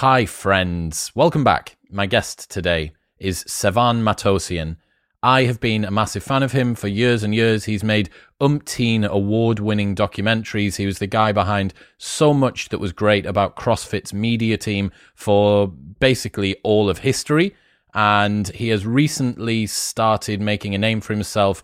Hi, friends. Welcome back. My guest today is Sevan Matossian. I have been a massive fan of him for years and years. He's made umpteen award winning documentaries. He was the guy behind so much that was great about CrossFit's media team for basically all of history. And he has recently started making a name for himself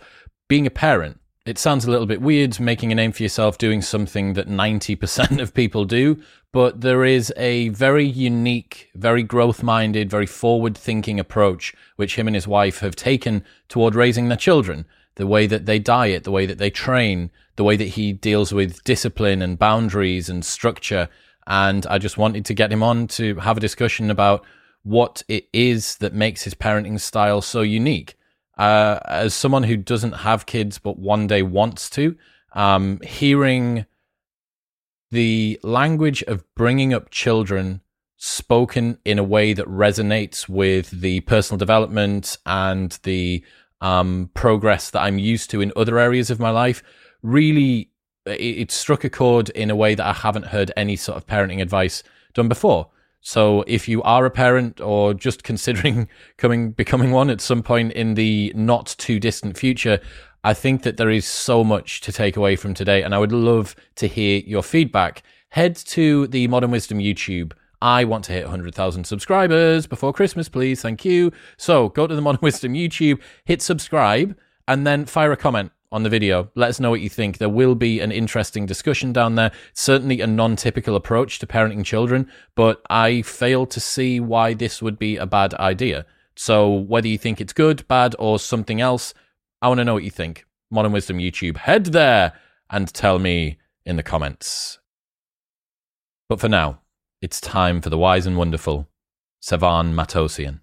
being a parent it sounds a little bit weird making a name for yourself doing something that 90% of people do, but there is a very unique, very growth minded, very forward thinking approach which him and his wife have taken toward raising their children. The way that they diet, the way that they train, the way that he deals with discipline and boundaries and structure. And I just wanted to get him on to have a discussion about what it is that makes his parenting style so unique uh, as someone who doesn't have kids but one day wants to, um, hearing the language of bringing up children spoken in a way that resonates with the personal development and the um, progress that I'm used to in other areas of my life really it, it struck a chord in a way that I haven't heard any sort of parenting advice done before. So if you are a parent or just considering coming becoming one at some point in the not too distant future, I think that there is so much to take away from today and I would love to hear your feedback. Head to the Modern Wisdom YouTube. I want to hit 100,000 subscribers before Christmas, please. Thank you. So go to the Modern Wisdom YouTube, hit subscribe, and then fire a comment on the video. Let us know what you think. There will be an interesting discussion down there. Certainly a non typical approach to parenting children, but I fail to see why this would be a bad idea. So, whether you think it's good, bad, or something else, I want to know what you think. Modern Wisdom YouTube, head there and tell me in the comments. But for now, it's time for the wise and wonderful Sevan Matossian.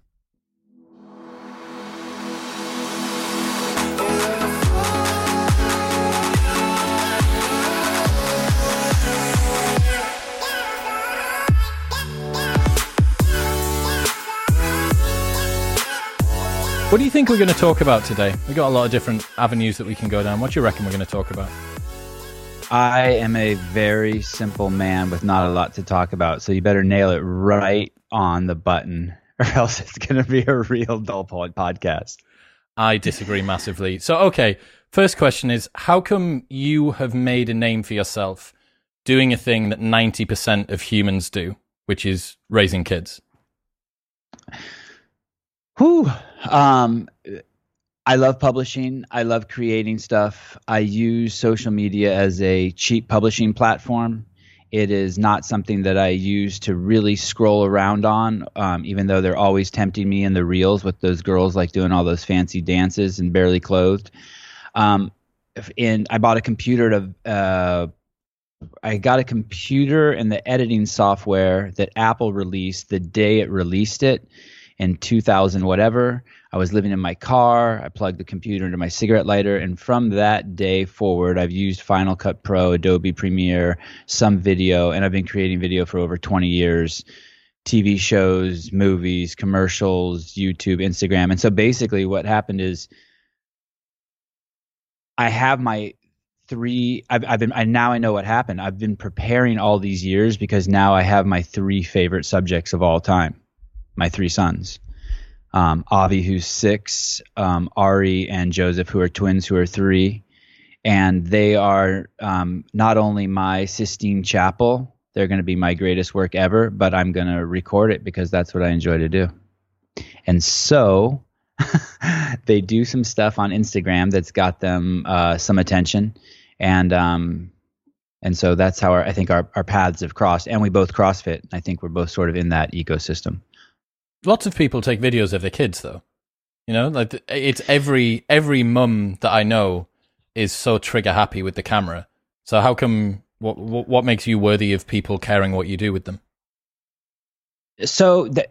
What do you think we're going to talk about today? We've got a lot of different avenues that we can go down. What do you reckon we're going to talk about? I am a very simple man with not a lot to talk about, so you better nail it right on the button, or else it's going to be a real dull podcast. I disagree massively. So, okay, first question is how come you have made a name for yourself doing a thing that 90% of humans do, which is raising kids? Whew. Um, I love publishing. I love creating stuff. I use social media as a cheap publishing platform. It is not something that I use to really scroll around on, um, even though they're always tempting me in the reels with those girls like doing all those fancy dances and barely clothed. Um, and I bought a computer to. Uh, I got a computer and the editing software that Apple released the day it released it in 2000 whatever. I was living in my car. I plugged the computer into my cigarette lighter, and from that day forward, I've used Final Cut Pro, Adobe Premiere, some video, and I've been creating video for over 20 years. TV shows, movies, commercials, YouTube, Instagram. And so basically, what happened is I have my three I've, I've been I now I know what happened. I've been preparing all these years because now I have my three favorite subjects of all time my three sons. Um, Avi, who's six, um, Ari and Joseph, who are twins, who are three. And they are um, not only my Sistine Chapel, they're going to be my greatest work ever, but I'm going to record it because that's what I enjoy to do. And so they do some stuff on Instagram that's got them uh, some attention. And um, and so that's how our, I think our, our paths have crossed. And we both CrossFit. I think we're both sort of in that ecosystem. Lots of people take videos of their kids, though. You know, like it's every every mum that I know is so trigger happy with the camera. So how come? What what, makes you worthy of people caring what you do with them? So the,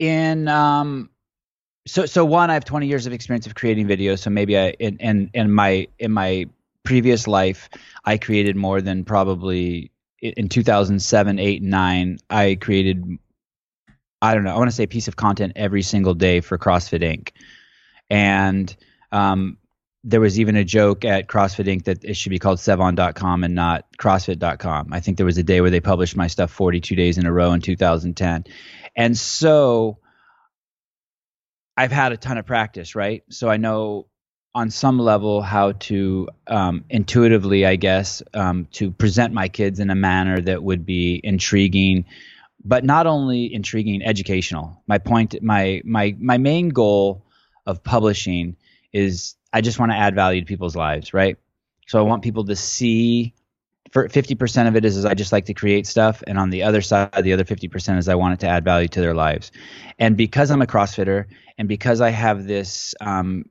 in um, so so one, I have 20 years of experience of creating videos. So maybe I in in, in my in my previous life, I created more than probably in 2007, 8, 9. I created I don't know, I want to say piece of content every single day for CrossFit Inc. And um, there was even a joke at CrossFit Inc. that it should be called Sevan.com and not CrossFit.com. I think there was a day where they published my stuff 42 days in a row in 2010. And so I've had a ton of practice, right? So I know on some level how to um, intuitively, I guess, um, to present my kids in a manner that would be intriguing, but not only intriguing, educational. My point, my my my main goal of publishing is I just want to add value to people's lives, right? So I want people to see. For 50% of it is, is I just like to create stuff, and on the other side, the other 50% is I want it to add value to their lives. And because I'm a CrossFitter, and because I have this um,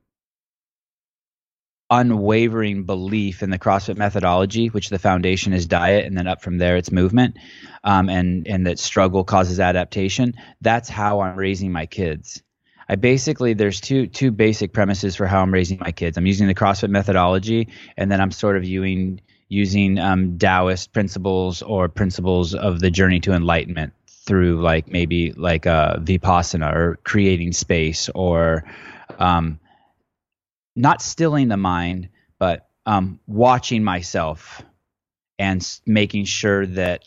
unwavering belief in the CrossFit methodology, which the foundation is diet, and then up from there it's movement, um, and and that struggle causes adaptation. That's how I'm raising my kids. I basically there's two two basic premises for how I'm raising my kids. I'm using the CrossFit methodology, and then I'm sort of using using um, Taoist principles or principles of the journey to enlightenment through like maybe like uh, vipassana or creating space or um, not stilling the mind, but um, watching myself and making sure that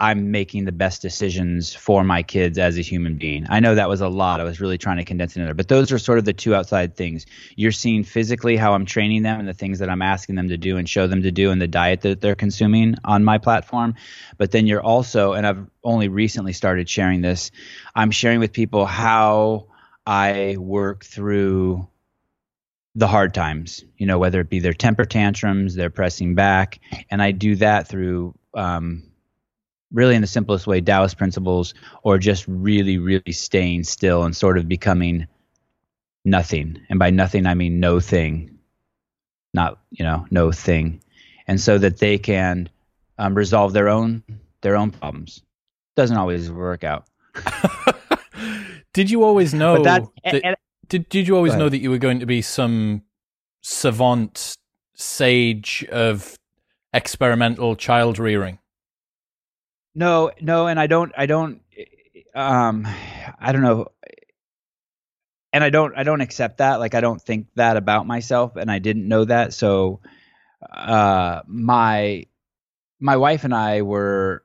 I'm making the best decisions for my kids as a human being. I know that was a lot. I was really trying to condense it in there, but those are sort of the two outside things. You're seeing physically how I'm training them and the things that I'm asking them to do and show them to do and the diet that they're consuming on my platform. But then you're also, and I've only recently started sharing this, I'm sharing with people how I work through the hard times, you know, whether it be their temper tantrums, they're pressing back. And I do that through, um, really in the simplest way Taoist principles or just really, really staying still and sort of becoming nothing. And by nothing, I mean no thing, not, you know, no thing. And so that they can um, resolve their own their own problems. Doesn't always work out. did you always know that, that and, did did you always know that you were going to be some savant sage of experimental child rearing? No, no, and I don't, I don't, um, I don't know, and I don't, I don't accept that. Like, I don't think that about myself, and I didn't know that. So, uh, my, my wife and I were,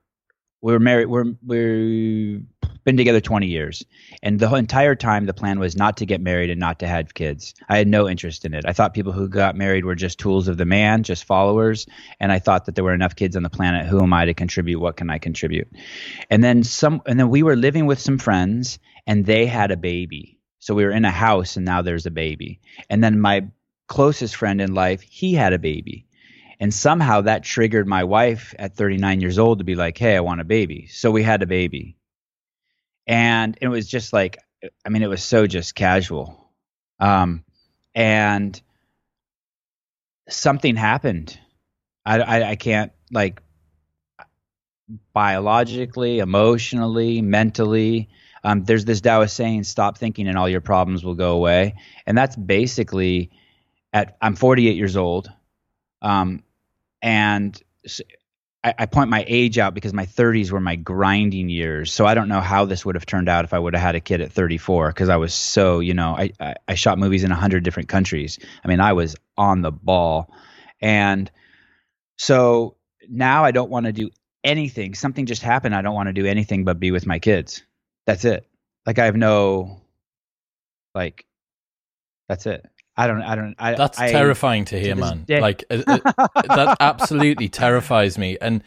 we were married. We're we're been together 20 years. And the entire time, the plan was not to get married and not to have kids. I had no interest in it. I thought people who got married were just tools of the man, just followers. And I thought that there were enough kids on the planet. Who am I to contribute? What can I contribute? And then some, and then we were living with some friends and they had a baby. So we were in a house and now there's a baby. And then my closest friend in life, he had a baby. And somehow that triggered my wife at 39 years old to be like, hey, I want a baby. So we had a baby and it was just like i mean it was so just casual. Um, and something happened. I, I, I can't like biologically emotionally mentally um, there's this Taoist saying stop thinking and all your problems will go away. And that's basically at i'm 48 years old um, and I, point my age out because my 30s were my grinding years. So I don't know how this would have turned out if I would have had a kid at 34 because I was so, you know, I, I, I shot movies in 100 different countries. I mean, I was on the ball. And so now I don't want to do anything. Something just happened. I don't want to do anything but be with my kids. That's it. Like I have no, like, that's it. I don't. I don't. I, That's I, terrifying to hear, to man. Day. Like uh, uh, that absolutely terrifies me. And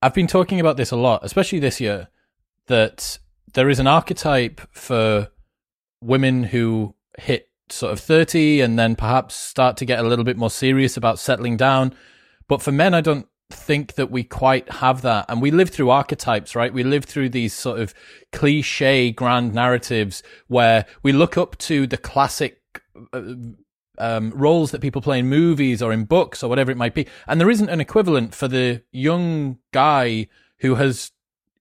I've been talking about this a lot, especially this year. That there is an archetype for women who hit sort of thirty and then perhaps start to get a little bit more serious about settling down. But for men, I don't think that we quite have that. And we live through archetypes, right? We live through these sort of cliche grand narratives where we look up to the classic um, roles that people play in movies or in books or whatever it might be. And there isn't an equivalent for the young guy who has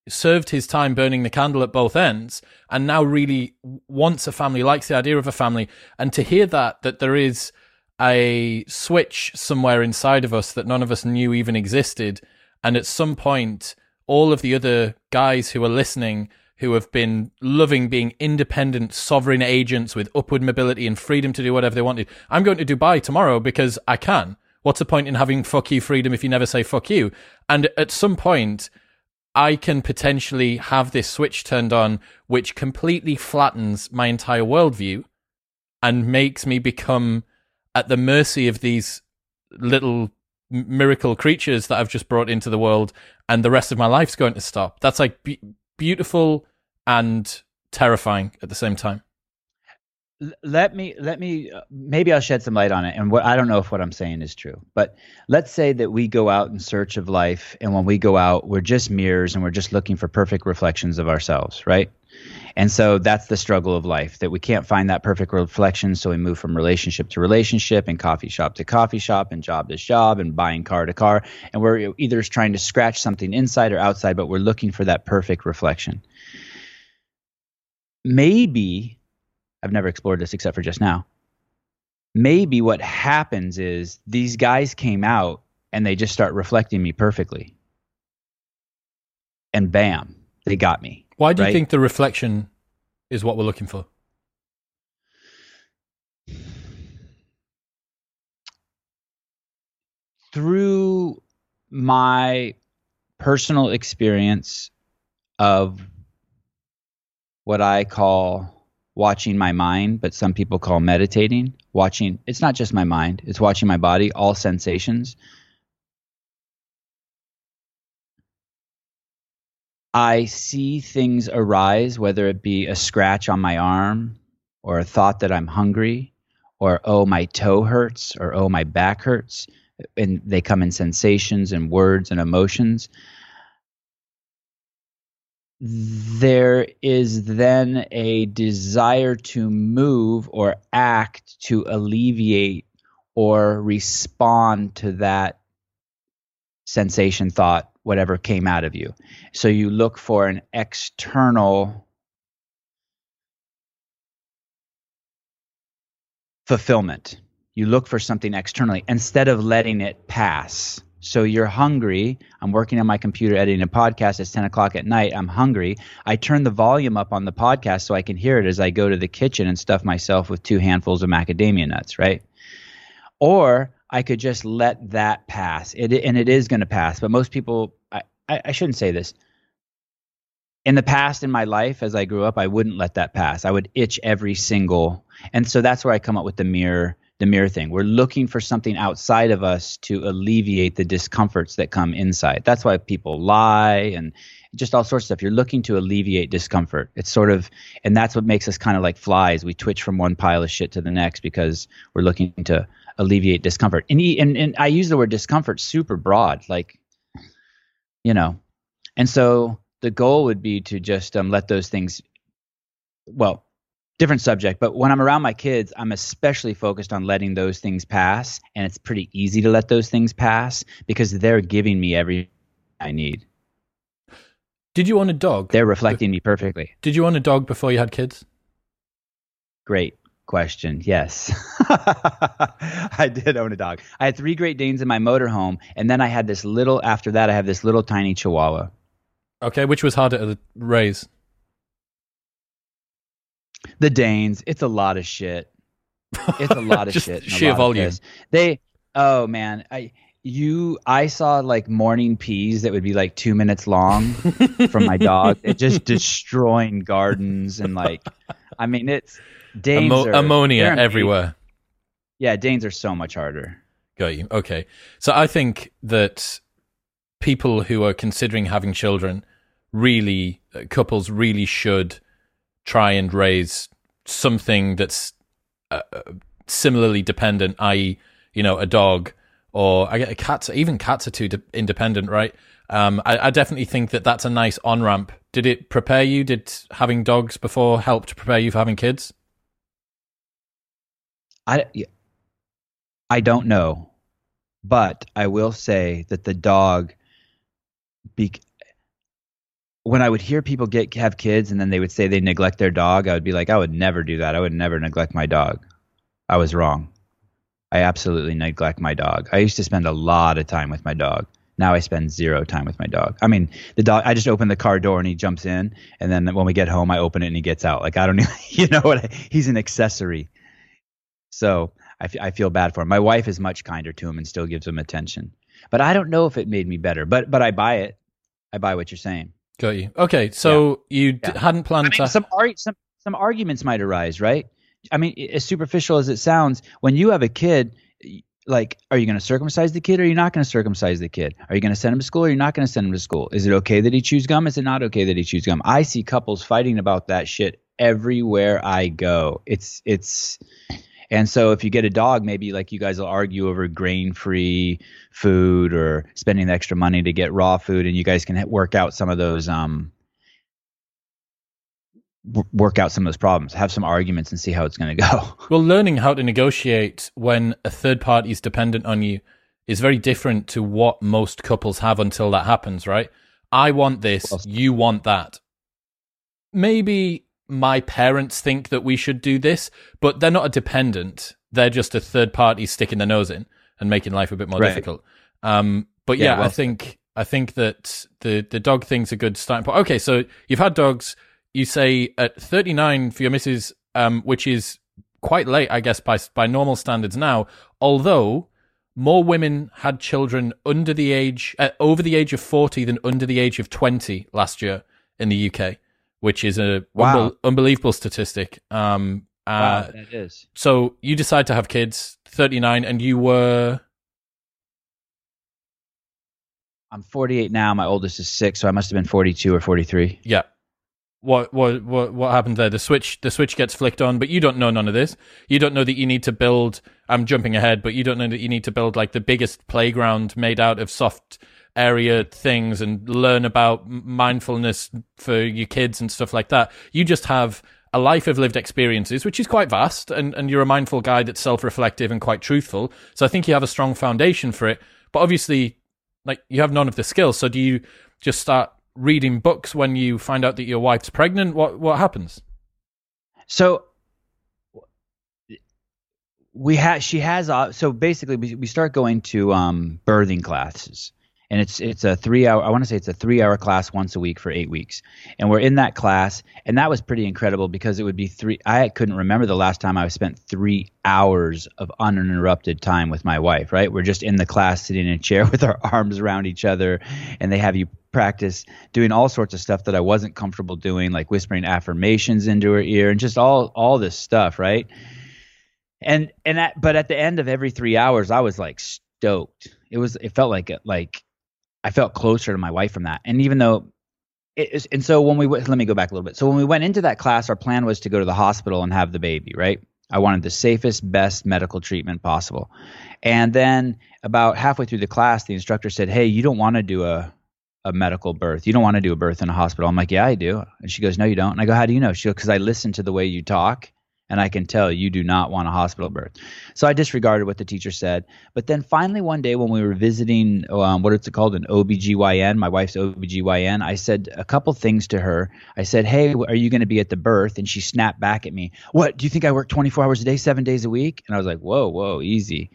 served his time burning the candle at both ends and now really wants a family, likes the idea of a family. And to hear that, that there is a switch somewhere inside of us that none of us knew even existed. And at some point, all of the other guys who are listening who have been loving being independent, sovereign agents with upward mobility and freedom to do whatever they wanted. I'm going to Dubai tomorrow because I can. What's the point in having fuck you freedom if you never say fuck you? And at some point, I can potentially have this switch turned on, which completely flattens my entire worldview and makes me become at the mercy of these little miracle creatures that I've just brought into the world, and the rest of my life's going to stop. That's like beautiful and terrifying at the same time. Let me let me uh, maybe I'll shed some light on it. And what I don't know if what I'm saying is true, but let's say that we go out in search of life, and when we go out, we're just mirrors and we're just looking for perfect reflections of ourselves, right? And so that's the struggle of life that we can't find that perfect reflection. So we move from relationship to relationship and coffee shop to coffee shop and job to job and buying car to car. And we're either trying to scratch something inside or outside, but we're looking for that perfect reflection. Maybe, I've never explored this except for just now. Maybe what happens is these guys came out and they just start reflecting me perfectly. And bam, they got me why do right? you think the reflection is what we're looking for? Through my personal experience of what I call watching my mind, but some people call meditating, watching, it's not just my mind, it's watching my body, all sensations. I see things arise, whether it be a scratch on my arm, or a thought that I'm hungry, or oh, my toe hurts, or oh, my back hurts. And they come in sensations and words and emotions. There is then a desire to move or act to alleviate or respond to that sensation, thought, whatever came out of you. So you look for an external fulfillment. You look for something externally instead of letting it pass. So you're hungry. I'm working on my computer editing a podcast. It's 10 o'clock at night. I'm hungry. I turn the volume up on the podcast so I can hear it as I go to the kitchen and stuff myself with two handfuls of macadamia nuts, right? Or I could just let that pass. It, and it is going to pass. But most people, I, I shouldn't say this. In the past, in my life, as I grew up, I wouldn't let that pass. I would itch every single, and so that's where I come up with the mirror, the mirror thing. We're looking for something outside of us to alleviate the discomforts that come inside. That's why people lie and just all sorts of stuff. You're looking to alleviate discomfort. It's sort of, and that's what makes us kind of like flies. We twitch from one pile of shit to the next because we're looking to alleviate discomfort. And, he, and, and I use the word discomfort super broad, like, you know, and so the goal would be to just um, let those things, well, different subject, but when I'm around my kids, I'm especially focused on letting those things pass. And it's pretty easy to let those things pass because they're giving me every I need. Did you own a dog? They're reflecting me perfectly. Did you own a dog before you had kids? Great question. Yes. I did own a dog. I had three Great Danes in my motorhome, and then I had this little, after that, I have this little tiny Chihuahua. Okay, which was harder to raise? The Danes. It's a lot of shit. It's a lot of shit. Sheer volume. They, oh man, I, you i saw like morning pees that would be like two minutes long from my dog it just destroying gardens and like i mean it's Danes Ammo- are, ammonia everywhere. Yeah, Danes are so much harder. Got you. Okay. So I think that people who are considering having children really, uh, couples really should try and raise something that's uh, uh similarly dependent, i.e., you know, a dog or I get cats. Even cats are too de- independent, right? Um, I, I, definitely think that that's a nice on ramp. Did it prepare you? Did having dogs before help to prepare you for having kids? I, I don't know, but I will say that the dog, be, when I would hear people get have kids and then they would say they neglect their dog, I would be like, I would never do that. I would never neglect my dog. I was wrong. I absolutely neglect my dog. I used to spend a lot of time with my dog Now I spend zero time with my dog. I mean, the dog. I just open the car door and he jumps in, and then when we get home, I open it and he gets out. Like I don't, even, you know what? I, he's an accessory. So I, f- I feel bad for him. My wife is much kinder to him and still gives him attention. But I don't know if it made me better. But but I buy it. I buy what you're saying. Got you. Okay, so you d- Yeah. hadn't planned I mean, to. some ar- some some arguments might arise, right? I mean, as superficial as it sounds, when you have a kid, like, are you going to circumcise the kid or are you not going to circumcise the kid? Are you going to send him to school or you're not going to send him to school? Is it okay that he chews gum? Is it not okay that he chews gum? I see couples fighting about that shit everywhere I go. It's it's and so if you get a dog, maybe like you guys will argue over grain-free food or spending the extra money to get raw food, and you guys can work out some of those um work out some of those problems, have some arguments, and see how it's going to go. Well, learning how to negotiate when a third party is dependent on you is very different to what most couples have until that happens, right? I want this, you want that. Maybe my parents think that we should do this, but they're not a dependent. They're just a third party sticking their nose in and making life a bit more Right. difficult. Um, but Yeah, yeah, I think I think that the the dog thing's a good starting point. Okay, so you've had dogs. You say at 39 for your missus, um, which is quite late, I guess, by by normal standards now. Although more women had children under the age, uh, over the age of 40 than under the age of 20 last year in the UK, which is a Wow. unbel- unbelievable statistic. Um, uh, wow, that is. so you decide to have kids, 39, and you were I'm 48 now. My oldest is six, so I must have been 42 or 43. Yeah. What what what what happened there? The switch the switch gets flicked on, but you don't know none of this. You don't know that you need to build. I'm jumping ahead, but you don't know that you need to build like the biggest playground made out of soft area things and learn about mindfulness for your kids and stuff like that. You just have a life of lived experiences, which is quite vast, and, and you're a mindful guy that's self reflective and quite truthful. So I think you have a strong foundation for it. But obviously, like you have none of the skills. So do you just start reading books when you find out that your wife's pregnant? What what happens? So we have she has uh, so basically we, we start going to um birthing classes and it's it's a three hour i want to say it's a three hour class once a week for eight weeks. And we're in that class and that was pretty incredible because it would be three i couldn't remember the last time i spent three hours of uninterrupted time with my wife right? We're just in the class sitting in a chair with our arms around each other and they have you practice doing all sorts of stuff that i wasn't comfortable doing like whispering affirmations into her ear and just all all this stuff right? And and at, but at the end of every three hours i was like stoked. It was it felt like like i felt closer to my wife from that and even though it is, and so when we went let me go back a little bit so when we went into that class our plan was to go to the hospital and have the baby right i wanted the safest best medical treatment possible and then about halfway through the class the instructor said hey you don't want to do a a medical birth. You don't want to do a birth in a hospital. I'm like, yeah, I do. And she goes, no, you don't. And I go, how do you know? She goes, because I listen to the way you talk and I can tell you do not want a hospital birth. So I disregarded what the teacher said. But then finally one day when we were visiting um, what is it called, an OBGYN, my wife's OBGYN, I said a couple things to her. I said, hey, are you going to be at the birth? And she snapped back at me, what, do you think I work 24 hours a day, seven days a week? And I was like, whoa, whoa, easy.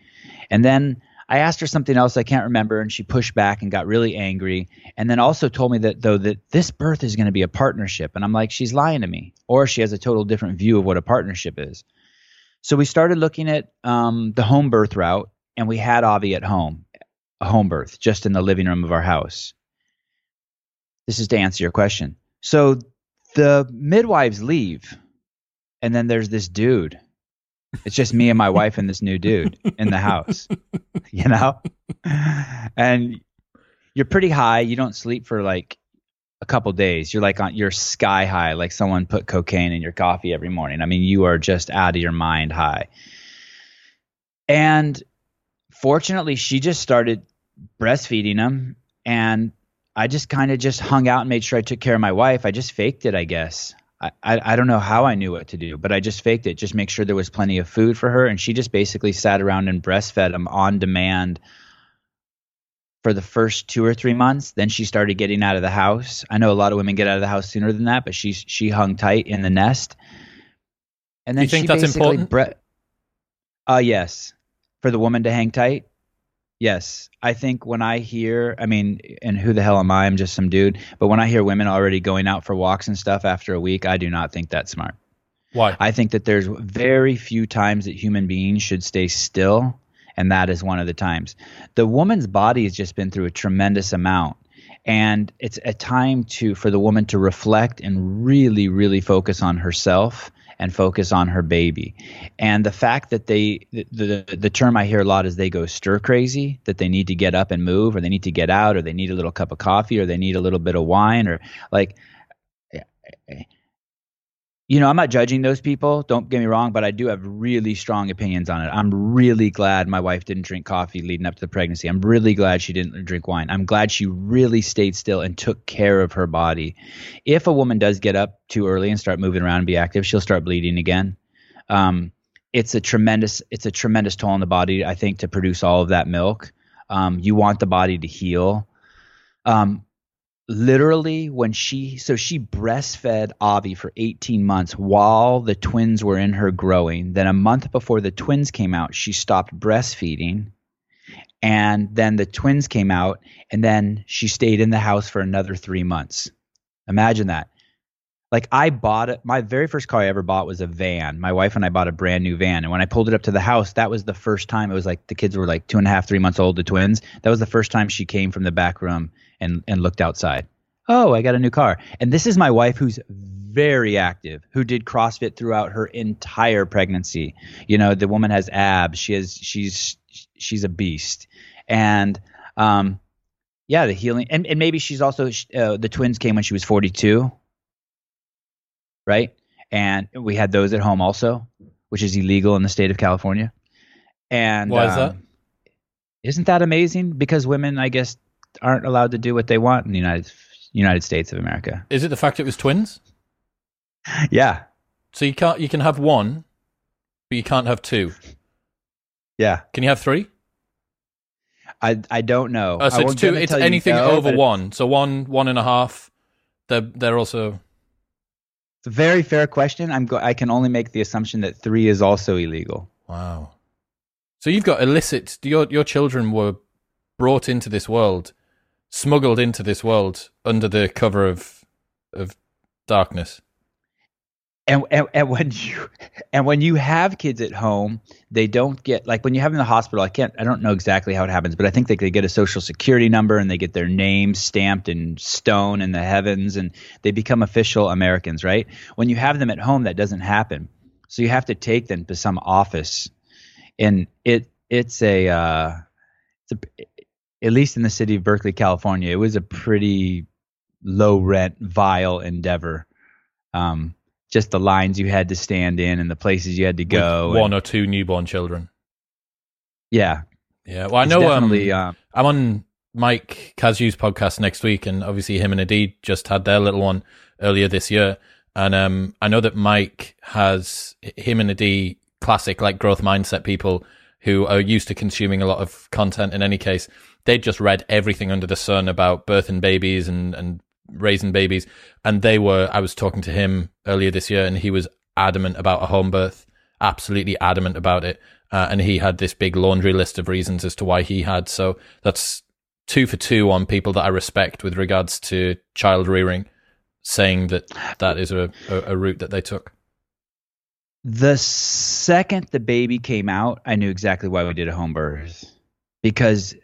And then I asked her something else I can't remember, and she pushed back and got really angry. And then also told me that though that this birth is going to be a partnership, and I'm like, she's lying to me, or she has a total different view of what a partnership is. So we started looking at um, the home birth route, and we had Avi at home, a home birth, just in the living room of our house. This is to answer your question. So the midwives leave, and then there's this dude. It's just me and my wife and this new dude in the house, you know? And you're pretty high. You don't sleep for like a couple days. You're like on you're sky high, like someone put cocaine in your coffee every morning. I mean, you are just out of your mind high. And fortunately, she just started breastfeeding him and I just kind of just hung out and made sure I took care of my wife. I just faked it, I guess. I, I, I don't know how I knew what to do, but I just faked it. Just make sure there was plenty of food for her, and she just basically sat around and breastfed him on demand for the first two or three months. Then she started getting out of the house. I know a lot of women get out of the house sooner than that, but she she hung tight in the nest. And then You think she that's important? Bre- uh yes, for the woman to hang tight. Yes. I think when I hear, I mean, and who the hell am I? I'm just some dude. But when I hear women already going out for walks and stuff after a week, I do not think that's smart. Why? I think that there's very few times that human beings should stay still, and that is one of the times. The woman's body has just been through a tremendous amount, and it's a time to for the woman to reflect and really, really focus on herself and focus on her baby. And the fact that they the, the the term I hear a lot is they go stir crazy, that they need to get up and move or they need to get out or they need a little cup of coffee or they need a little bit of wine or like you know, I'm not judging those people. Don't get me wrong, but I do have really strong opinions on it. I'm really glad my wife didn't drink coffee leading up to the pregnancy. I'm really glad she didn't drink wine. I'm glad she really stayed still and took care of her body. If a woman does get up too early and start moving around and be active, she'll start bleeding again. Um, it's a tremendous it's a tremendous toll on the body. I think to produce all of that milk. Um, you want the body to heal. Um, literally when she so she breastfed Avi for 18 months while the twins were in her growing. Then a month before the twins came out, she stopped breastfeeding. And then the twins came out and then she stayed in the house for another 3 months. Imagine that. Like I bought it my very first car I ever bought was a van. My wife and I bought a brand new van. And when I pulled it up to the house, that was the first time it was like the kids were like two and a half, three months old, the twins. That was the first time she came from the back room and and looked outside. Oh, I got a new car. And this is my wife who's very active, who did CrossFit throughout her entire pregnancy. You know, the woman has abs. She has she's she's a beast. And um yeah, the healing and, and maybe she's also uh, the twins came when she was 42. Right? And we had those at home also, which is illegal in the state of California. And why is um, that? Isn't that amazing? Because women, I guess, aren't allowed to do what they want in the United United States of America. Is it the fact it was twins? Yeah. So you can't you can have one, but you can't have two. Yeah. Can you have three? I I don't know. Oh, so I it's two. It's anything no, over one. So one, one and a half. They're they're also. It's a very fair question. I'm go- I can only make the assumption that three is also illegal. Wow. So you've got illicit. Your your children were brought into this world, smuggled into this world under the cover of of darkness. And, and and when you and when you have kids at home, they don't get like when you have them in the hospital. I can't. I don't know exactly how it happens, but I think they, they get a social security number and they get their name stamped in stone in the heavens, and they become official Americans. Right? When you have them at home, that doesn't happen. So you have to take them to some office, and it it's a uh, it's a at least in the city of Berkeley, California, it was a pretty low rent, vile endeavor. Um, just the lines you had to stand in and the places you had to go. With one and, or two newborn children. Yeah. Yeah. Well, I know um, uh, I'm on Mike Cazayoux's podcast next week, and obviously him and Adid just had their little one earlier this year. And um, I know that Mike has him and Adid classic like growth mindset people who are used to consuming a lot of content in any case. They'd just read everything under the sun about birthing babies and, and raising babies. And they were, I was talking to him earlier this year and he was adamant about a home birth, absolutely adamant about it. Uh, and he had this big laundry list of reasons as to why he had. So that's two for two on people that I respect with regards to child rearing, saying that that is a, a, a route that they took. The second the baby came out, I knew exactly why we did a home birth because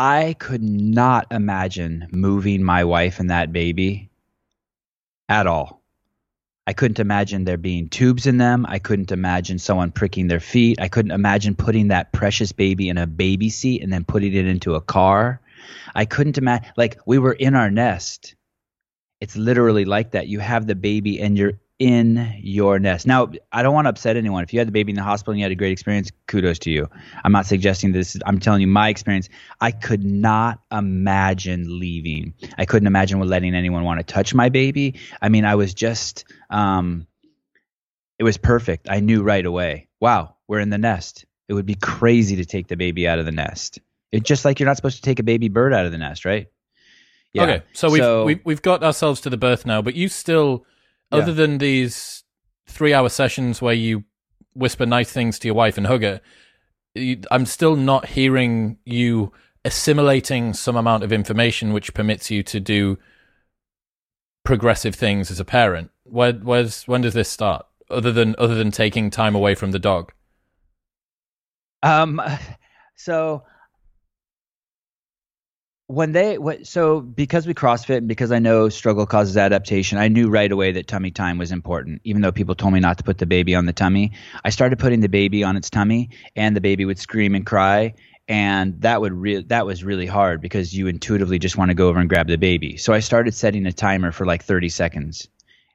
I could not imagine moving my wife and that baby at all. I couldn't imagine there being tubes in them. I couldn't imagine someone pricking their feet. I couldn't imagine putting that precious baby in a baby seat and then putting it into a car. I couldn't imagine, like, we were in our nest. It's literally like that. You have the baby and you're in your nest. Now, I don't want to upset anyone. If you had the baby in the hospital and you had a great experience, kudos to you. I'm not suggesting this. I'm telling you my experience. I could not imagine leaving. I couldn't imagine letting anyone want to touch my baby. I mean, I was just, um, it was perfect. I knew right away. Wow, we're in the nest. It would be crazy to take the baby out of the nest. It's just like you're not supposed to take a baby bird out of the nest, right? Yeah. Okay, so we've, we've we've got ourselves to the birth now, but you still, Yeah. other than these three-hour sessions where you whisper nice things to your wife and hug her, you, I'm still not hearing you assimilating some amount of information which permits you to do progressive things as a parent. Where, where's when does this start? Other than other than taking time away from the dog. Um, so when they what so because we CrossFit and because I know struggle causes adaptation, I knew right away that tummy time was important. Even though people told me not to put the baby on the tummy, I started putting the baby on its tummy, and the baby would scream and cry, and that would re- that was really hard because you intuitively just want to go over and grab the baby. So I started setting a timer for like 30 seconds,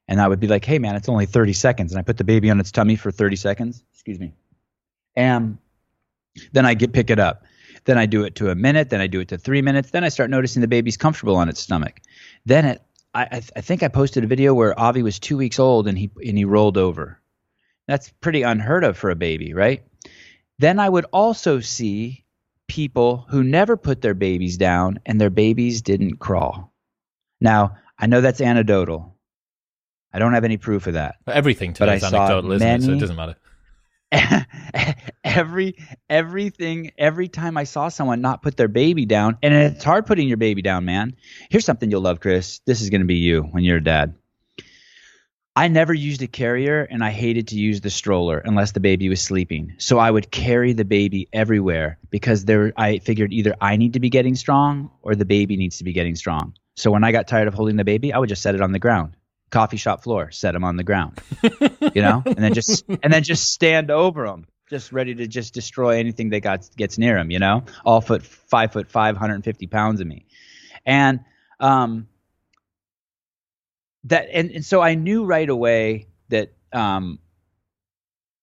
and I would be like, "Hey man, it's only 30 seconds," and I put the baby on its tummy for 30 seconds. Excuse me, and then I get pick it up then I do it to a minute. Then I do it to three minutes. Then I start noticing the baby's comfortable on its stomach. Then it, I, I, I think I posted a video where Avi was two weeks old and he and he rolled over. That's pretty unheard of for a baby, right? Then I would also see people who never put their babies down and their babies didn't crawl. Now, I know that's anecdotal. I don't have any proof of that. Everything today is anecdotal, isn't it? So it doesn't matter. every everything every time I saw someone not put their baby down, and it's hard putting your baby down, man. Here's something you'll love, Chris. This is going to be you when you're a dad. I never used a carrier and I hated to use the stroller unless the baby was sleeping. So I would carry the baby everywhere because there I figured either I need to be getting strong or the baby needs to be getting strong. So when I got tired of holding the baby, I would just set it on the ground coffee shop floor, set them on the ground, you know, and then just and then just stand over them, just ready to just destroy anything that got gets near them, you know, all foot five foot five, 150 pounds of me, and um, that and, and so I knew right away that um,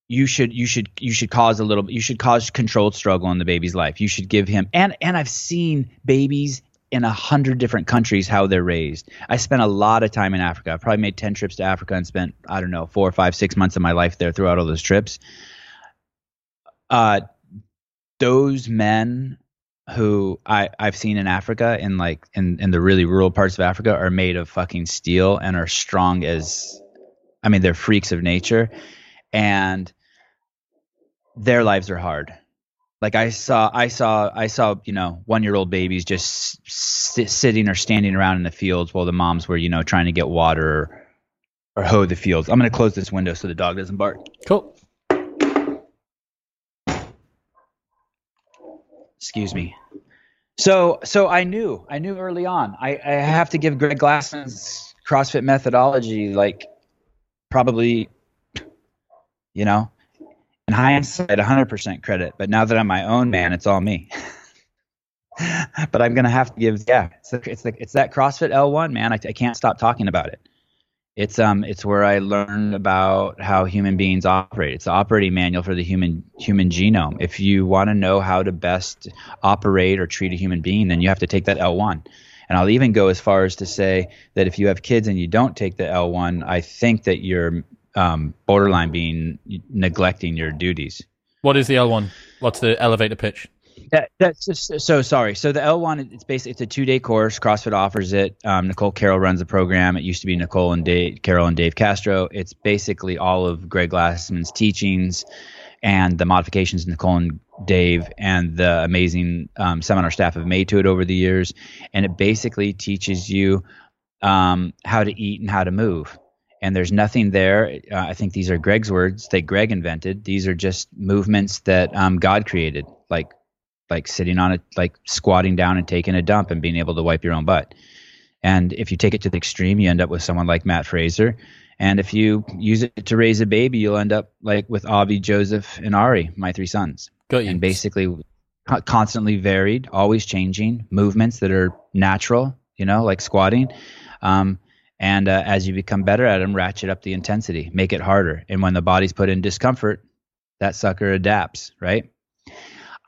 you should you should you should cause a little you should cause controlled struggle in the baby's life. You should give him and and I've seen babies in a hundred different countries how they're raised. I spent a lot of time in Africa. I probably made ten trips to Africa and spent I don't know four, five, six months of my life there throughout all those trips. Uh, those men who I I've seen in Africa in like in in the really rural parts of Africa are made of fucking steel and are strong as I mean they're freaks of nature and their lives are hard like I saw, I saw, I saw, you know, one year old babies just sit, sitting or standing around in the fields while the moms were, you know, trying to get water or, or hoe the fields. I'm going to close this window so the dog doesn't bark. Cool. Excuse me. So, so I knew, I knew early on. I, I have to give Greg Glassman's CrossFit methodology, like, probably, you know, in hindsight, 100% credit. But now that I'm my own man, it's all me. but I'm gonna have to give, yeah, it's it's like it's that CrossFit L1, man. I, I can't stop talking about it. It's um, it's where I learned about how human beings operate. It's the operating manual for the human human genome. If you want to know how to best operate or treat a human being, then you have to take that L1. And I'll even go as far as to say that if you have kids and you don't take the L1, I think that you're um, borderline being neglecting your duties. What is the L1? What's the elevator pitch? That, that's just, so sorry. So the L1, it's basically it's a two day course. CrossFit offers it. Um, Nicole Carroll runs the program. It used to be Nicole and Dave, Carroll and Dave Castro. It's basically all of Greg Glassman's teachings and the modifications Nicole and Dave and the amazing um, seminar staff have made to it over the years. And it basically teaches you um, how to eat and how to move and there's nothing there. Uh, I think these are Greg's words that Greg invented. These are just movements that um, God created, like like sitting on it, like squatting down and taking a dump and being able to wipe your own butt. And if you take it to the extreme, you end up with someone like Matt Fraser. And if you use it to raise a baby, you'll end up like with Avi, Joseph, and Ari, my three sons. Got you. And basically, constantly varied, always changing movements that are natural, you know, like squatting. Um, and uh, as you become better at them, ratchet up the intensity, make it harder. And when the body's put in discomfort, that sucker adapts, right?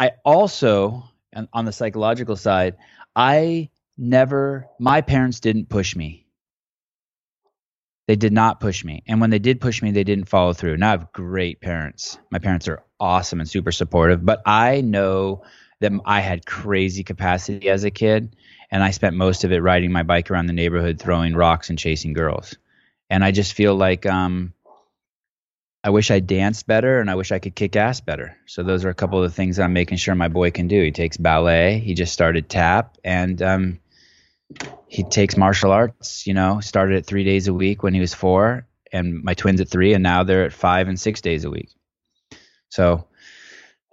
I also, on the psychological side, I never, my parents didn't push me. They did not push me. And when they did push me, they didn't follow through. Now I have great parents. My parents are awesome and super supportive, but I know that I had crazy capacity as a kid and I spent most of it riding my bike around the neighborhood, throwing rocks and chasing girls. And I just feel like um, I wish I danced better and I wish I could kick ass better. So those are a couple of the things I'm making sure my boy can do. He takes ballet, he just started tap, and um, he takes martial arts. You know, started at three days a week when he was four, and my twins at three, and now they're at five and six days a week. So,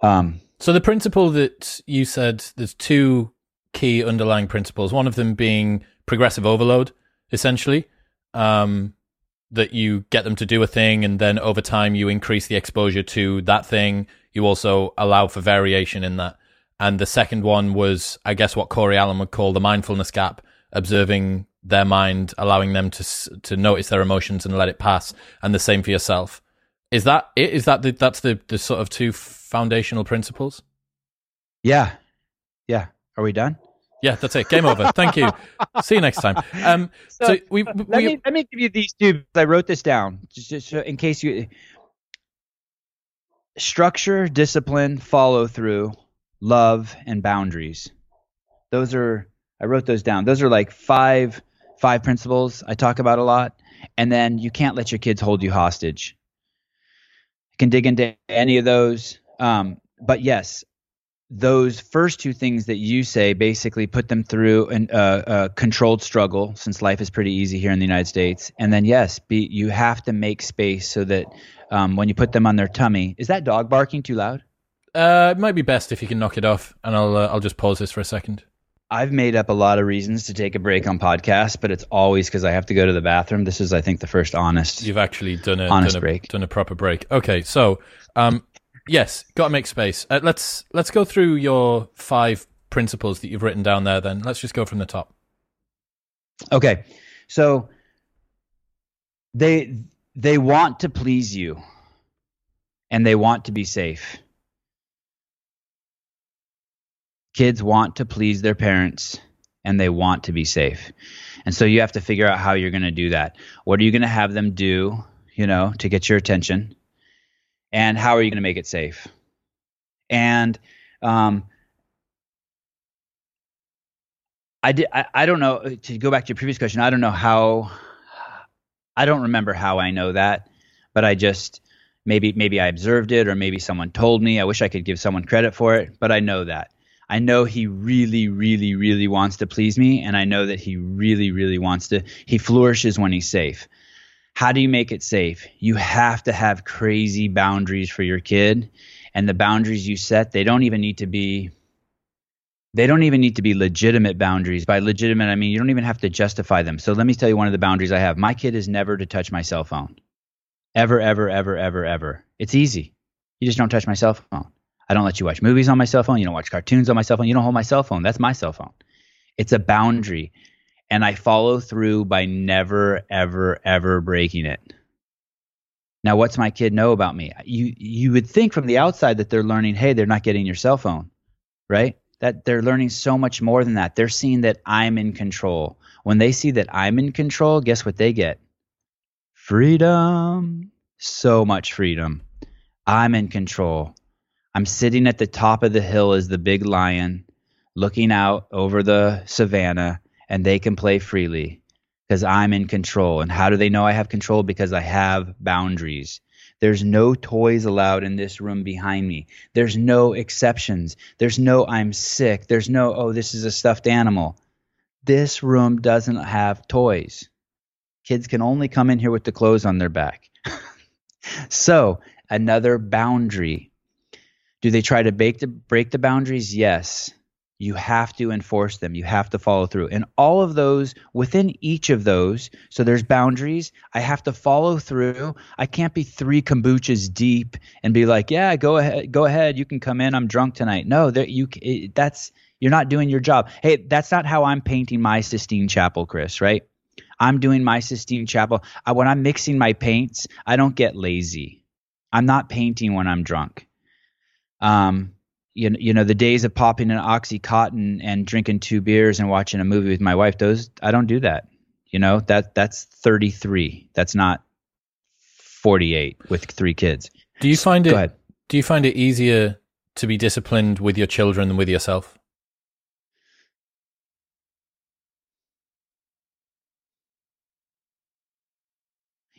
um, so the principle that you said there's two key underlying principles. One of them being progressive overload, essentially. Um, that you get them to do a thing and then over time you increase the exposure to that thing. You also allow for variation in that. And the second one was, I guess, what Corey Allen would call the mindfulness gap, observing their mind, allowing them to to notice their emotions and let it pass. And the same for yourself. Is that it? Is that the, that's the the sort of two foundational principles? Yeah, yeah. Are we done? Yeah, that's it. Game over. Thank you. See you next time. Um, so, so we, we, let, me, let me give you these two. I wrote this down just, in case you. Structure, discipline, follow through, love, and boundaries. Those are I wrote those down. Those are like five five principles I talk about a lot. And then you can't let your kids hold you hostage. You can dig into any of those. Um, but yes, those first two things that you say basically put them through an, uh, a controlled struggle since life is pretty easy here in the United States. And then, yes, be, you have to make space so that um, when you put them on their tummy, is that dog barking too loud? Uh, it might be best if you can knock it off, and I'll uh, I'll just pause this for a second. I've made up a lot of reasons to take a break on podcasts, but it's always because I have to go to the bathroom. This is, I think, the first honest. You've actually done a honest done a, break, done a proper break. Okay, so um, Yes, got to make space. Uh, let's let's go through your five principles that you've written down there. Then let's just go from the top. Okay, so they they want to please you, and they want to be safe. Kids want to please their parents, and they want to be safe. And so you have to figure out how you're going to do that. What are you going to have them do, you know, to get your attention? And how are you going to make it safe? And um, I did. I, I don't know. To go back to your previous question, I don't know how. I don't remember how I know that, but I just maybe maybe I observed it or maybe someone told me. I wish I could give someone credit for it, but I know that. I know he really, really, really wants to please me, and I know that he really, really wants to. He flourishes when he's safe. How do you make it safe? You have to have crazy boundaries for your kid. And the boundaries you set, they don't even need to be they don't even need to be legitimate boundaries. By legitimate, I mean you don't even have to justify them. So let me tell you one of the boundaries I have. My kid is never to touch my cell phone. Ever, ever, ever, ever, ever. It's easy. You just don't touch my cell phone. I don't let you watch movies on my cell phone. You don't watch cartoons on my cell phone. You don't hold my cell phone. That's my cell phone. It's a boundary and I follow through by never, ever, ever breaking it. Now, what's my kid know about me? You you would think from the outside that they're learning, hey, they're not getting your cell phone, right? That they're learning so much more than that. They're seeing that I'm in control. When they see that I'm in control, guess what they get? Freedom. So much freedom. I'm in control. I'm sitting at the top of the hill as the big lion, looking out over the savannah and they can play freely because I'm in control. And how do they know I have control? Because I have boundaries. There's no toys allowed in this room behind me. There's no exceptions. There's no I'm sick. There's no, oh, this is a stuffed animal. This room doesn't have toys. Kids can only come in here with the clothes on their back. so, another boundary. Do they try to break the, break the boundaries? Yes you have to enforce them. You have to follow through. And all of those, within each of those, so there's boundaries. I have to follow through. I can't be three kombuchas deep and be like, "Yeah, go ahead, go ahead. You can come in. I'm drunk tonight." No, that you it, that's you're not doing your job. Hey, that's not how I'm painting my Sistine Chapel, Chris. Right? I'm doing my Sistine Chapel. I, when I'm mixing my paints, I don't get lazy. I'm not painting when I'm drunk. Um, you know, you know the days of popping an oxycontin and drinking two beers and watching a movie with my wife those i don't do that. You know that that's 33 that's not 48 with three kids. Do you find it do you find it easier to be disciplined with your children than with yourself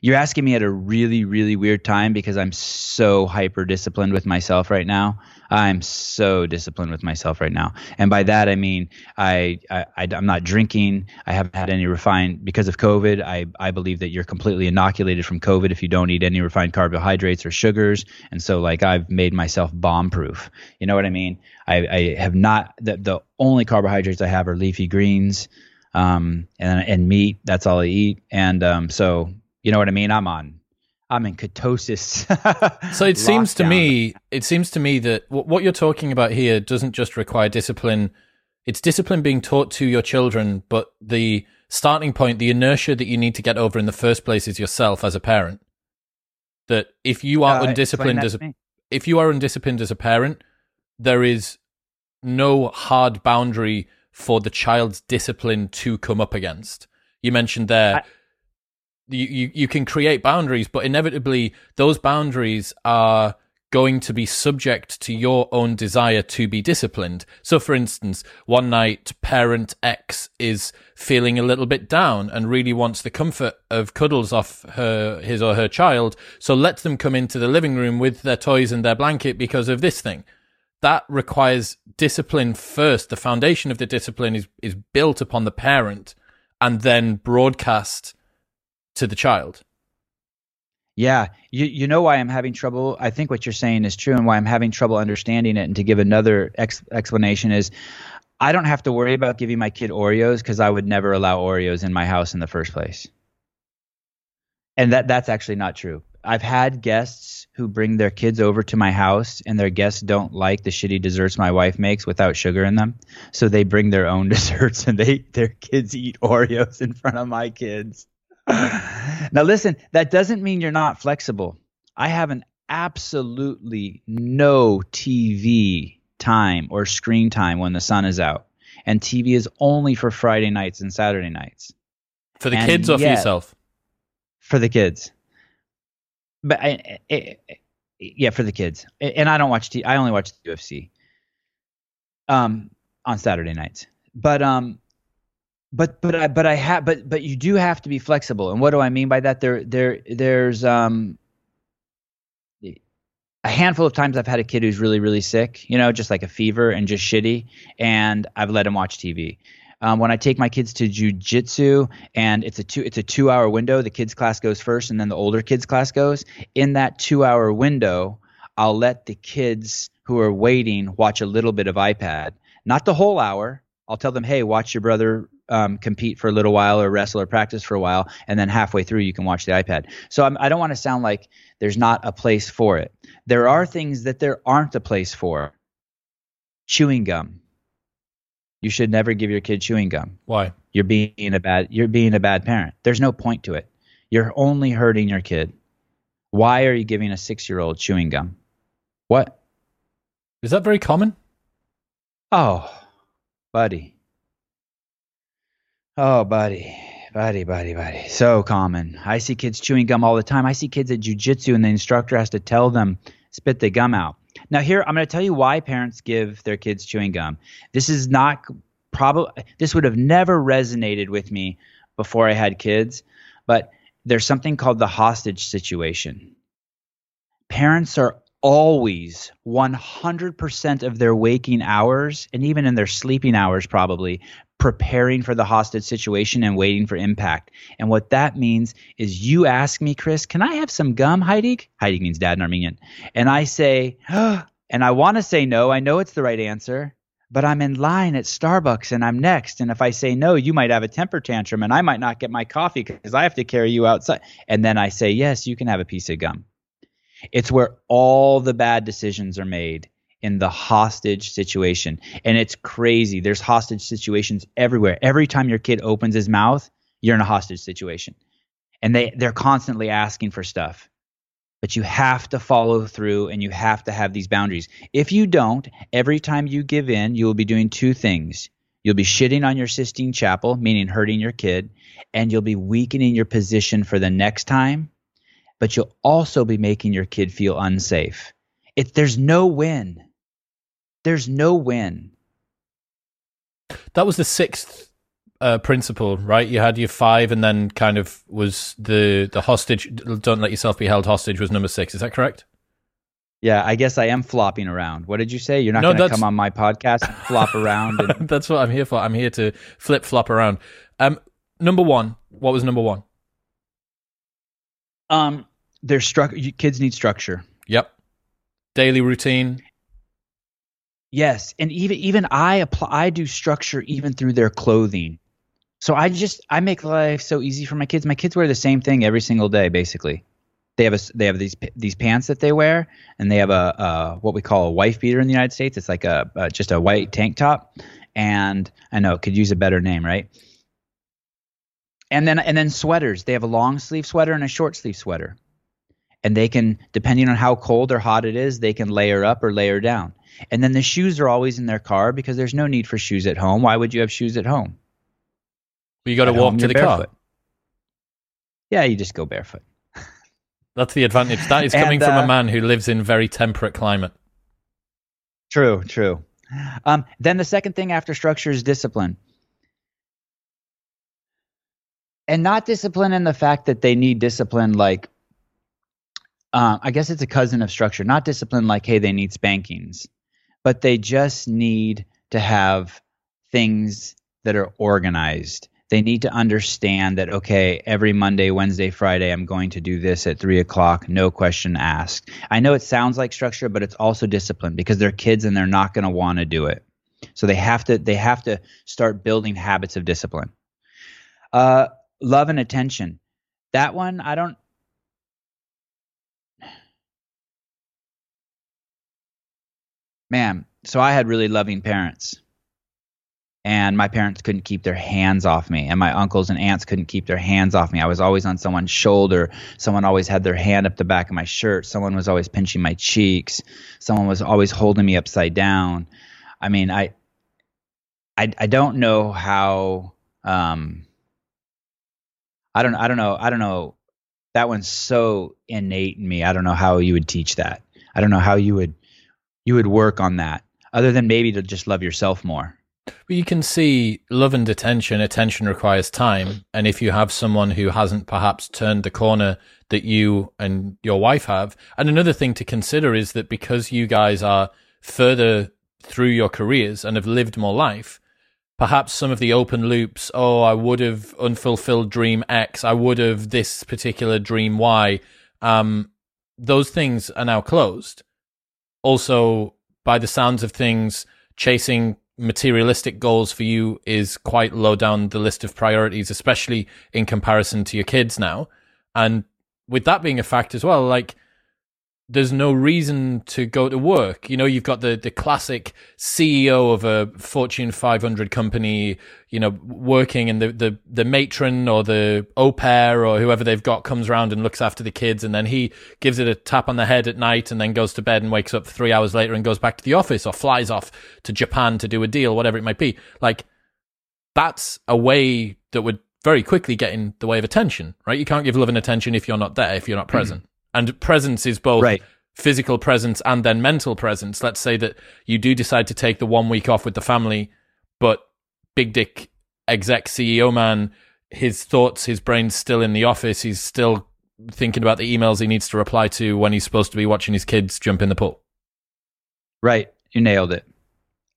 You're asking me at a really, really weird time because I'm so hyper disciplined with myself right now. I'm so disciplined with myself right now, and by that I mean I, I, am not drinking. I haven't had any refined because of COVID. I I believe that you're completely inoculated from COVID if you don't eat any refined carbohydrates or sugars, and so like I've made myself bomb proof. You know what I mean? I, I have not the the only carbohydrates I have are leafy greens um, and and meat. That's all I eat. And um, so you know what I mean. I'm on. I'm in ketosis. so it seems to me, it seems to me that what you're talking about here doesn't just require discipline. It's discipline being taught to your children, but the starting point, the inertia that you need to get over in the first place is yourself as a parent. That if you are uh, undisciplined as a, if you are undisciplined as a parent, there is no hard boundary for the child's discipline to come up against. You mentioned there. I- you, you, can create boundaries, but inevitably those boundaries are going to be subject to your own desire to be disciplined. So, for instance, one night parent X is feeling a little bit down and really wants the comfort of cuddles off her, his or her child. So let them come into the living room with their toys and their blanket because of this thing that requires discipline first. The foundation of the discipline is, is built upon the parent and then broadcast to the child. Yeah, you you know why I'm having trouble. I think what you're saying is true, and why I'm having trouble understanding it. And to give another ex- explanation is, I don't have to worry about giving my kid Oreos because I would never allow Oreos in my house in the first place. And that that's actually not true. I've had guests who bring their kids over to my house and their guests don't like the shitty desserts my wife makes without sugar in them. So they bring their own desserts and they their kids eat Oreos in front of my kids. now listen, that doesn't mean you're not flexible. I have an absolutely no TV time or screen time when the sun is out. And TV is only for Friday nights and Saturday nights. For the and kids or for yourself? For the kids but I, I, yeah, for the kids. And I don't watch. T- I only watch the UFC. Um, on Saturday nights. But um, but but I but I have but but you do have to be flexible. And what do I mean by that? There there there's um a handful of times I've had a kid who's really really sick, you know, just like a fever and just shitty, and I've let him watch TV um, when I take my kids to jujitsu, and it's a two it's a two hour window. The kids class goes first, and then the older kids class goes. In that two hour window, I'll let the kids who are waiting watch a little bit of iPad, not the whole hour. I'll tell them, hey, watch your brother um, compete for a little while or wrestle or practice for a while, and then halfway through you can watch the iPad. So I'm, I do not want to sound like there's not a place for it. There are things that there aren't a place for. Chewing gum you should never give your kid chewing gum. Why? You're being a bad you're being a bad parent. There's no point to it. You're only hurting your kid. Why are you giving a 6-year-old chewing gum? What? Is that very common? Oh, buddy. Oh, buddy. Buddy, buddy, buddy. So common. I see kids chewing gum all the time. I see kids at jujitsu and the instructor has to tell them spit the gum out. Now, here I'm going to tell you why parents give their kids chewing gum. This is not probably this would have never resonated with me before I had kids, but there's something called the hostage situation. Parents are always 100% of their waking hours and even in their sleeping hours probably preparing for the hostage situation and waiting for impact. And what that means is you ask me, Chris, can I have some gum, Hayrig? Hayrig means dad in Armenian. And I say, oh, and I want to say no. I know it's the right answer, but I'm in line at Starbucks and I'm next. And if I say no, you might have a temper tantrum and I might not get my coffee because I have to carry you outside. And then I say, yes, you can have a piece of gum. It's where all the bad decisions are made in the hostage situation. And it's crazy. There's hostage situations everywhere. Every time your kid opens his mouth, you're in a hostage situation. And they, they're constantly asking for stuff. But you have to follow through and you have to have these boundaries. If you don't, every time you give in, you will be doing two things. You'll be shitting on your Sistine Chapel, meaning hurting your kid, and you'll be weakening your position for the next time, but you'll also be making your kid feel unsafe. It, there's no win. There's no win. That was the sixth uh, principle, right? You had your five, and then kind of was the the hostage. Don't let yourself be held hostage. Was number six? Is that correct? Yeah, I guess I am flopping around. What did you say? You're not no, going to come on my podcast and flop around. And- that's what I'm here for. I'm here to flip flop around. Um, number one. What was number one? Um, there's structure. Kids need structure. Yep. Daily routine. Yes, and even even I apply. I do structure even through their clothing. So I just I make life so easy for my kids. My kids wear the same thing every single day, basically. They have a they have these these pants that they wear, and they have a, a what we call a wife beater in the United States. It's like a, a just a white tank top, and I know it could use a better name, right? And then and then sweaters. They have a long sleeve sweater and a short sleeve sweater, and they can depending on how cold or hot it is, they can layer up or layer down. And then the shoes are always in their car because there's no need for shoes at home. Why would you have shoes at home? Well, you got to walk home, to the barefoot. car. Yeah, you just go barefoot. That's the advantage. That is coming and, uh, from a uh, man who lives in very temperate climate. True, true. Um, then the second thing after structure is discipline. And not discipline in the fact that they need discipline like uh, I guess it's a cousin of structure, not discipline like, hey, they need spankings, but they just need to have things that are organized. They need to understand that, okay, every Monday, Wednesday, Friday, I'm going to do this at three o'clock, no question asked. I know it sounds like structure, but it's also discipline because they're kids and they're not going to want to do it. So they have to they have to start building habits of discipline. Uh, love and attention. That one, I don't man, so I had really loving parents. And my parents couldn't keep their hands off me, and my uncles and aunts couldn't keep their hands off me. I was always on someone's shoulder. Someone always had their hand up the back of my shirt. Someone was always pinching my cheeks. Someone was always holding me upside down. I mean, I, I, I don't know how. Um, I don't. I don't know. I don't know. That one's so innate in me. I don't know how you would teach that. I don't know how you would you would work on that other than maybe to just love yourself more. But you can see love and attention attention requires time. And if you have someone who hasn't perhaps turned the corner that you and your wife have and another thing to consider is that because you guys are further through your careers and have lived more life perhaps some of the open loops oh i would have unfulfilled dream x i would have this particular dream y um, those things are now closed also, by the sounds of things, chasing materialistic goals for you is quite low down the list of priorities, especially in comparison to your kids now. And with that being a fact as well, like there's no reason to go to work. You know, you've got the, the classic CEO of a Fortune 500 company, you know, working and the, the, the matron or the au pair or whoever they've got comes around and looks after the kids. And then he gives it a tap on the head at night and then goes to bed and wakes up three hours later and goes back to the office or flies off to Japan to do a deal, whatever it might be. Like that's a way that would very quickly get in the way of attention, right? You can't give love and attention if you're not there, if you're not hmm. present and presence is both right. physical presence and then mental presence. Let's say that you do decide to take the one week off with the family, but big dick exec CEO man, his thoughts, his brain's still in the office. He's still thinking about the emails he needs to reply to when he's supposed to be watching his kids jump in the pool. Right. You nailed it.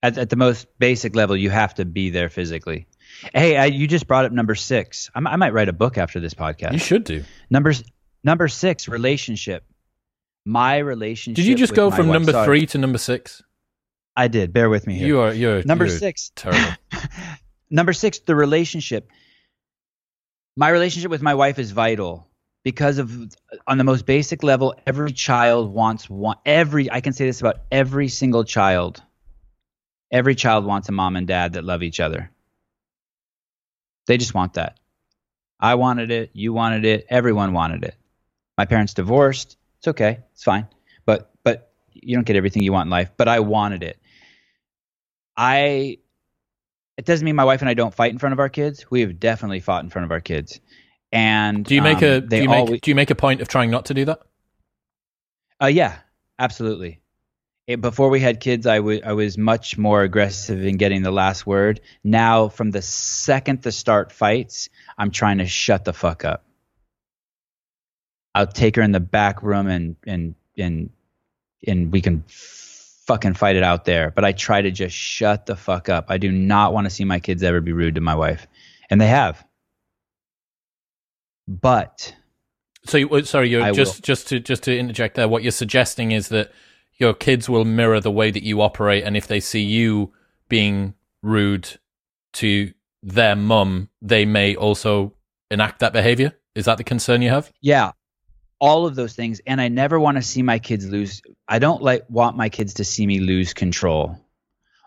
At, at the most basic level, you have to be there physically. Hey, I, you just brought up number six. I, I might write a book after this podcast. You should do. Numbers Number six, relationship. My relationship. Did you just go from number Sorry. three to number six? I did. Bear with me here. You are you're number you're six. Terrible. number six, the relationship. My relationship with my wife is vital because of on the most basic level, every child wants one. Every I can say this about every single child. Every child wants a mom and dad that love each other. They just want that. I wanted it. You wanted it. Everyone wanted it. My parents divorced. It's okay. It's fine. But but you don't get everything you want in life. But I wanted it. I it doesn't mean my wife and I don't fight in front of our kids. We have definitely fought in front of our kids. And do you make um, a do you make always, do you make a point of trying not to do that? Uh, yeah, absolutely. it, before we had kids, I was I was much more aggressive in getting the last word. Now, from the second the start fights, I'm trying to shut the fuck up. I'll take her in the back room and and and and we can fucking fight it out there. But I try to just shut the fuck up. I do not want to see my kids ever be rude to my wife, and they have. But so you, uh, sorry, you're I just will. just to just to interject there. What you're suggesting is that your kids will mirror the way that you operate, and if they see you being rude to their mum, they may also enact that behavior. Is that the concern you have? yeah, all of those things. And I never want to see my kids lose. I don't like want my kids to see me lose control.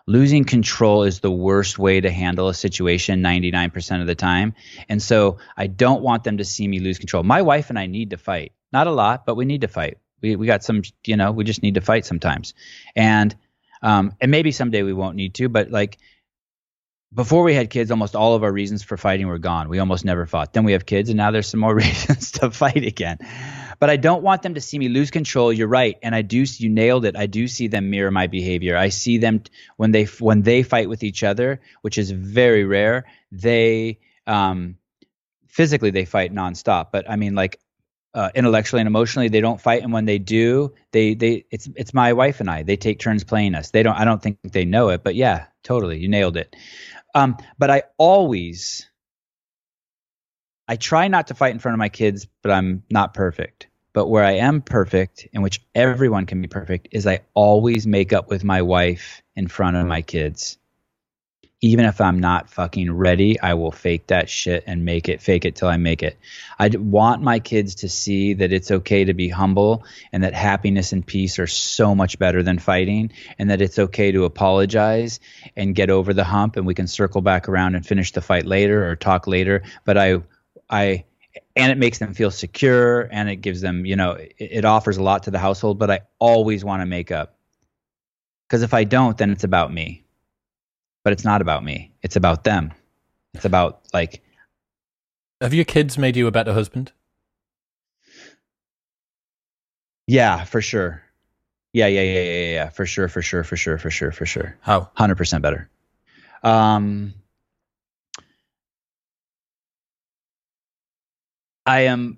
Losing control is the worst way to handle a situation 99% of the time. And so I don't want them to see me lose control. My wife and I need to fight. Not a lot, but we need to fight. We we got some, you know, we just need to fight sometimes. And um and maybe someday we won't need to, but like before we had kids, almost all of our reasons for fighting were gone. We almost never fought. Then we have kids, and now there's some more reasons to fight again. But I don't want them to see me lose control. You're right, and I do. You nailed it. I do see them mirror my behavior. I see them when they when they fight with each other, which is very rare. They um, physically they fight nonstop, but I mean like uh, intellectually and emotionally they don't fight and when they do they they it's it's my wife and i they take turns playing us they don't i don't think they know it but yeah totally you nailed it um but i always i try not to fight in front of my kids but i'm not perfect but where i am perfect in which everyone can be perfect is i always make up with my wife in front of my kids even if I'm not fucking ready, I will fake that shit and make it, fake it till I make it. I want my kids to see that it's okay to be humble and that happiness and peace are so much better than fighting and that it's okay to apologize and get over the hump and we can circle back around and finish the fight later or talk later. But I, I, and it makes them feel secure and it gives them, you know, it, it offers a lot to the household, but I always want to make up. Because if I don't, then it's about me but it's not about me. It's about them. It's about like Have your kids made you a better husband? yeah, for sure. Yeah, yeah, yeah, yeah, yeah, yeah, for sure, for sure, for sure, for sure, for sure. How? 100% better. Um I am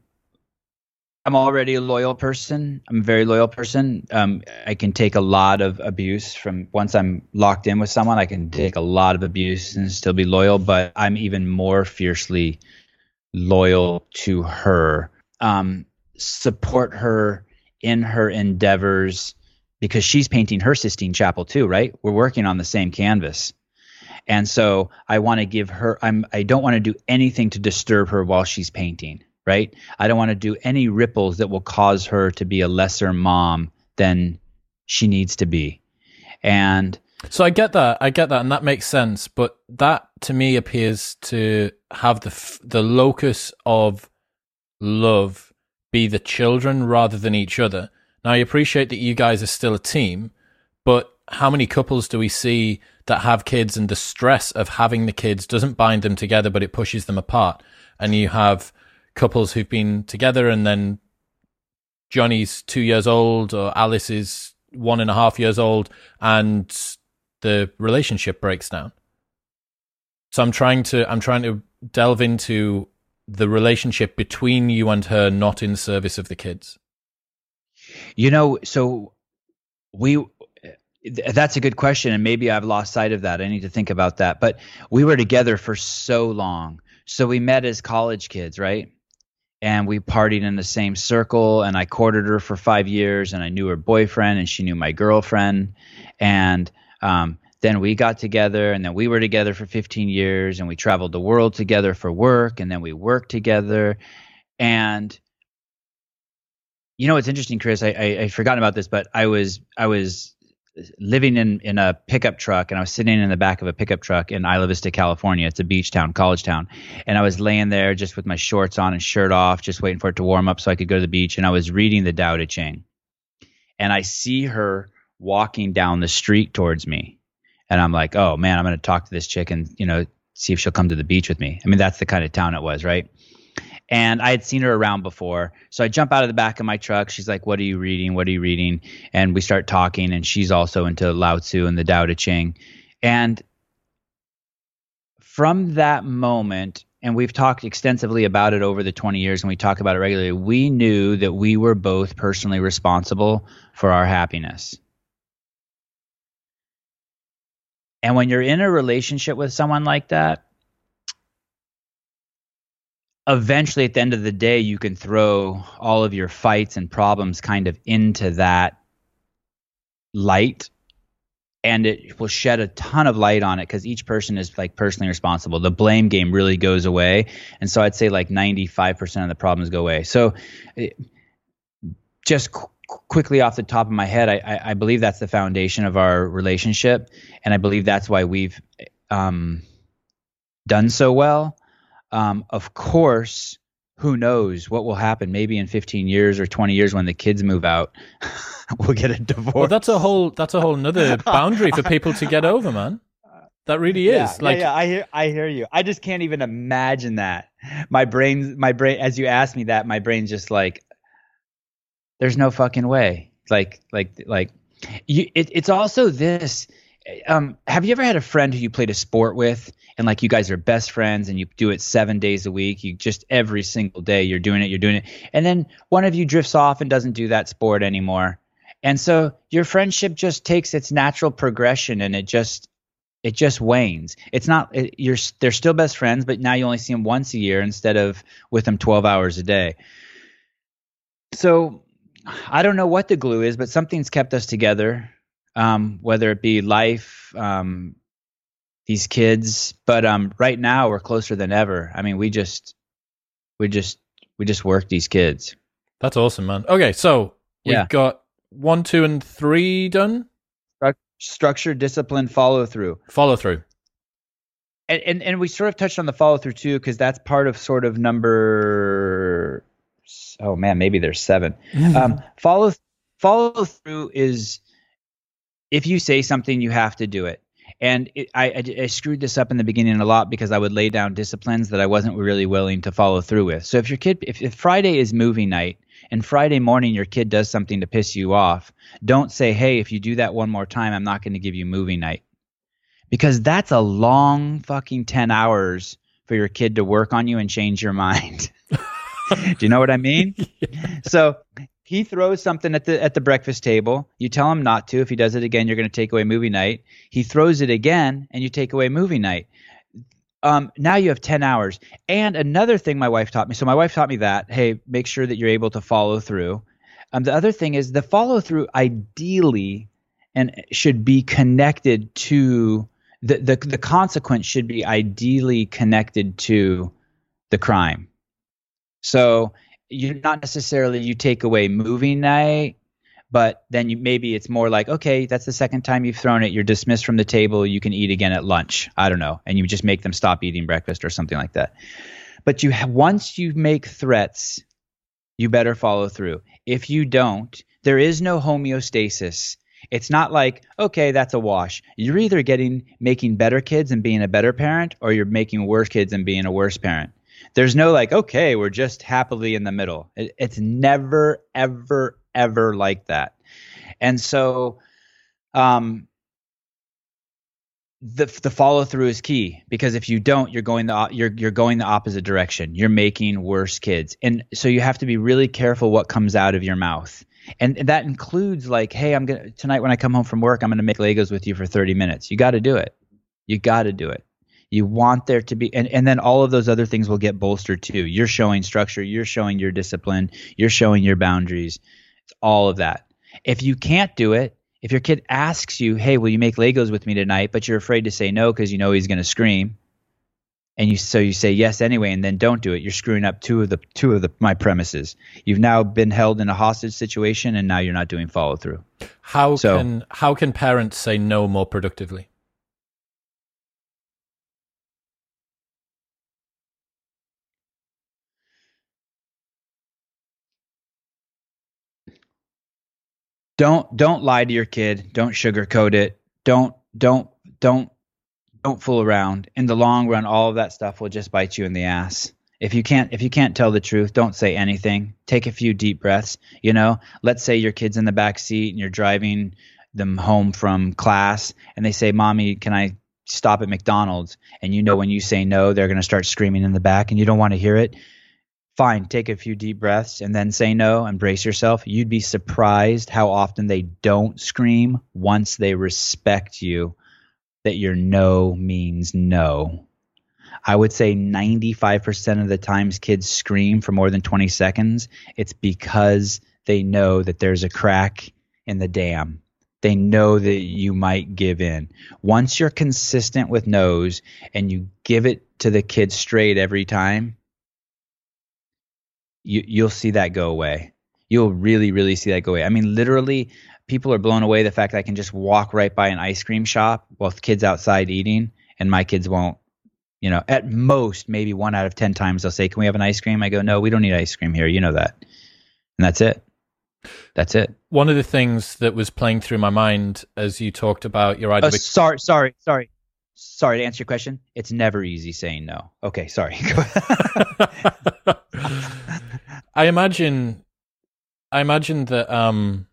I'm already a loyal person. I'm a very loyal person. Um, I can take a lot of abuse from once I'm locked in with someone. I can take a lot of abuse and still be loyal. But I'm even more fiercely loyal to her. Um, support her in her endeavors because she's painting her Sistine Chapel too, right? We're working on the same canvas. And so I want to give her I'm I don't want to do anything to disturb her while she's painting right? I don't want to do any ripples that will cause her to be a lesser mom than she needs to be. And So I get that, I get that, and that makes sense. But that to me appears to have the f- the locus of love be the children rather than each other. Now I appreciate that you guys are still a team, but how many couples do we see that have kids and the stress of having the kids doesn't bind them together, but it pushes them apart? And you have couples who've been together and then Johnny's two years old or Alice is one and a half years old and the relationship breaks down. So I'm trying to I'm trying to delve into the relationship between you and her, not in service of the kids. You know, so we that's a good question and maybe I've lost sight of that. I need to think about that. But we were together for so long. So we met as college kids, right? And we partied in the same circle and I courted her for 5 years and I knew her boyfriend and she knew my girlfriend and um then we got together and then we were together for 15 years and we traveled the world together for work and then we worked together and you know what's interesting chris i i, I forgotten about this but i was i was living in in a pickup truck and i was sitting in the back of a pickup truck in isla vista california. It's a beach town college town. And i was laying there just with my shorts on and shirt off just waiting for it to warm up so i could go to the beach and i was reading the Tao Te Ching. And i see her walking down the street towards me. And i'm like oh man i'm going to talk to this chick and you know see if she'll come to the beach with me. I mean that's the kind of town it was right And I had seen her around before. So I jump out of the back of my truck. She's like, What are you reading? What are you reading? And we start talking. And she's also into Lao Tzu and the Tao Te Ching. And from that moment, and we've talked extensively about it over the 20 years and we talk about it regularly, we knew that we were both personally responsible for our happiness. And when you're in a relationship with someone like that, eventually at the end of the day, you can throw all of your fights and problems kind of into that light and it will shed a ton of light on it because each person is like personally responsible. The blame game really goes away, and so I'd say like 95% of the problems go away. So, it, just qu- quickly off the top of my head, I, I, I, believe that's the foundation of our relationship, and I believe that's why we've um, done so well. Um, of course, who knows what will happen? Maybe in 15 years or 20 years when the kids move out. we'll get a divorce. Well, that's a whole that's a whole another boundary for people to get over, man. That really is. Yeah, like, yeah, yeah, I hear, I hear you. I just can't even imagine that. My brain, my brain. As you asked me that, my brain's just like, there's no fucking way. Like, like, like, you. It, it's also this. Um, have you ever had a friend who you played a sport with, and like you guys are best friends, and you do it seven days a week? You just every single day you're doing it, you're doing it, and then one of you drifts off and doesn't do that sport anymore and so your friendship just takes its natural progression and it just it just wanes. It's not it, you're they're still best friends, but now you only see them once a year instead of with them 12 hours a day. So I don't know what the glue is, but something's kept us together. Um, whether it be life, um, these kids, but um, right now we're closer than ever. I mean, we just we just we just work these kids. That's awesome, man. Okay, so we've yeah. got one, two, and three done? Structure, discipline, follow through. Follow through. And, and and we sort of touched on the follow through too, because that's part of sort of number. Oh man, maybe there's seven. um, follow follow through is if you say something, you have to do it. And it, I, I, I, screwed this up in the beginning a lot because I would lay down disciplines that I wasn't really willing to follow through with. So if your kid, if, if Friday is movie night and Friday morning your kid does something to piss you off, don't say, hey, if you do that one more time, I'm not going to give you movie night. Because that's a long fucking 10 hours for your kid to work on you and change your mind. do you know what I mean? yeah. So he throws something at the at the breakfast table. You tell him not to. If he does it again, you're going to take away movie night. He throws it again, and you take away movie night um, now you have 10 hours. And another thing my wife taught me. So my wife taught me that, hey, make sure that you're able to follow through. Um, the other thing is the follow through ideally and should be connected to the, the the consequence should be ideally connected to the crime. So you're not necessarily you take away movie night but then you, maybe it's more like okay that's the second time you've thrown it you're dismissed from the table you can eat again at lunch. I don't know. And you just make them stop eating breakfast or something like that. But you once you make threats you better follow through. If you don't there is no homeostasis. It's not like okay that's a wash. You're either getting making better kids and being a better parent or you're making worse kids and being a worse parent there's no like okay we're just happily in the middle it, it's never ever ever like that. And so, um, the the follow through is key because if you don't, you're going the you're you're going the opposite direction. You're making worse kids, and so you have to be really careful what comes out of your mouth. And that includes like, hey, I'm gonna tonight when I come home from work, I'm gonna make Legos with you for 30 minutes. You got to do it. You got to do it. You want there to be, and, and then all of those other things will get bolstered too. You're showing structure. You're showing your discipline. You're showing your boundaries it's all of that. If you can't do it, if your kid asks you, "Hey, will you make Legos with me tonight?" but you're afraid to say no because you know he's going to scream, and you so you say yes anyway, and then don't do it, you're screwing up two of the two of the my premises. You've now been held in a hostage situation, and now you're not doing follow through. How so, can how can parents say no more productively? Don't don't lie to your kid. Don't sugarcoat it. Don't don't don't don't fool around. In the long run, all of that stuff will just bite you in the ass. If you can't if you can't tell the truth, don't say anything. Take a few deep breaths, you know? Let's say your kid's in the back seat and you're driving them home from class and they say, "Mommy, can I stop at McDonald's?" And you know when you say no, they're going to start screaming in the back and you don't want to hear it. Fine, take a few deep breaths and then say no and brace yourself. You'd be surprised how often they don't scream once they respect you that your no means no. I would say 95% of the times kids scream for more than 20 seconds, it's because they know that there's a crack in the dam. They know that you might give in. Once you're consistent with no's and you give it to the kid straight every time, you, you'll see that go away. You'll really, really see that go away. I mean, literally, people are blown away the fact that I can just walk right by an ice cream shop with kids outside eating, and my kids won't you know, at most, maybe one out of 10 times they'll say, Can we have an ice cream? I go, No, we don't need ice cream here. You know that. And that's it. That's it. One of the things that was playing through my mind as you talked about your idea. Uh, sorry, sorry, sorry. Sorry to answer your question. It's never easy saying no. Okay, sorry. I imagine I imagine that um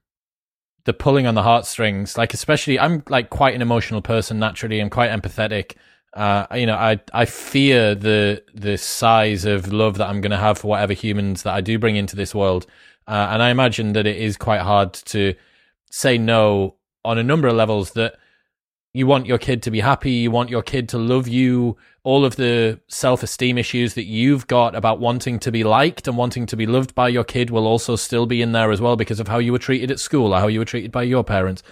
the pulling on the heartstrings, like especially I'm like quite an emotional person naturally. I'm quite empathetic uh, you know, I I fear the the size of love that I'm going to have for whatever humans that I do bring into this world, uh, and I imagine that it is quite hard to say no on a number of levels. That you want your kid to be happy, you want your kid to love you. All of the self esteem issues that you've got about wanting to be liked and wanting to be loved by your kid will also still be in there as well because of how you were treated at school or how you were treated by your parents.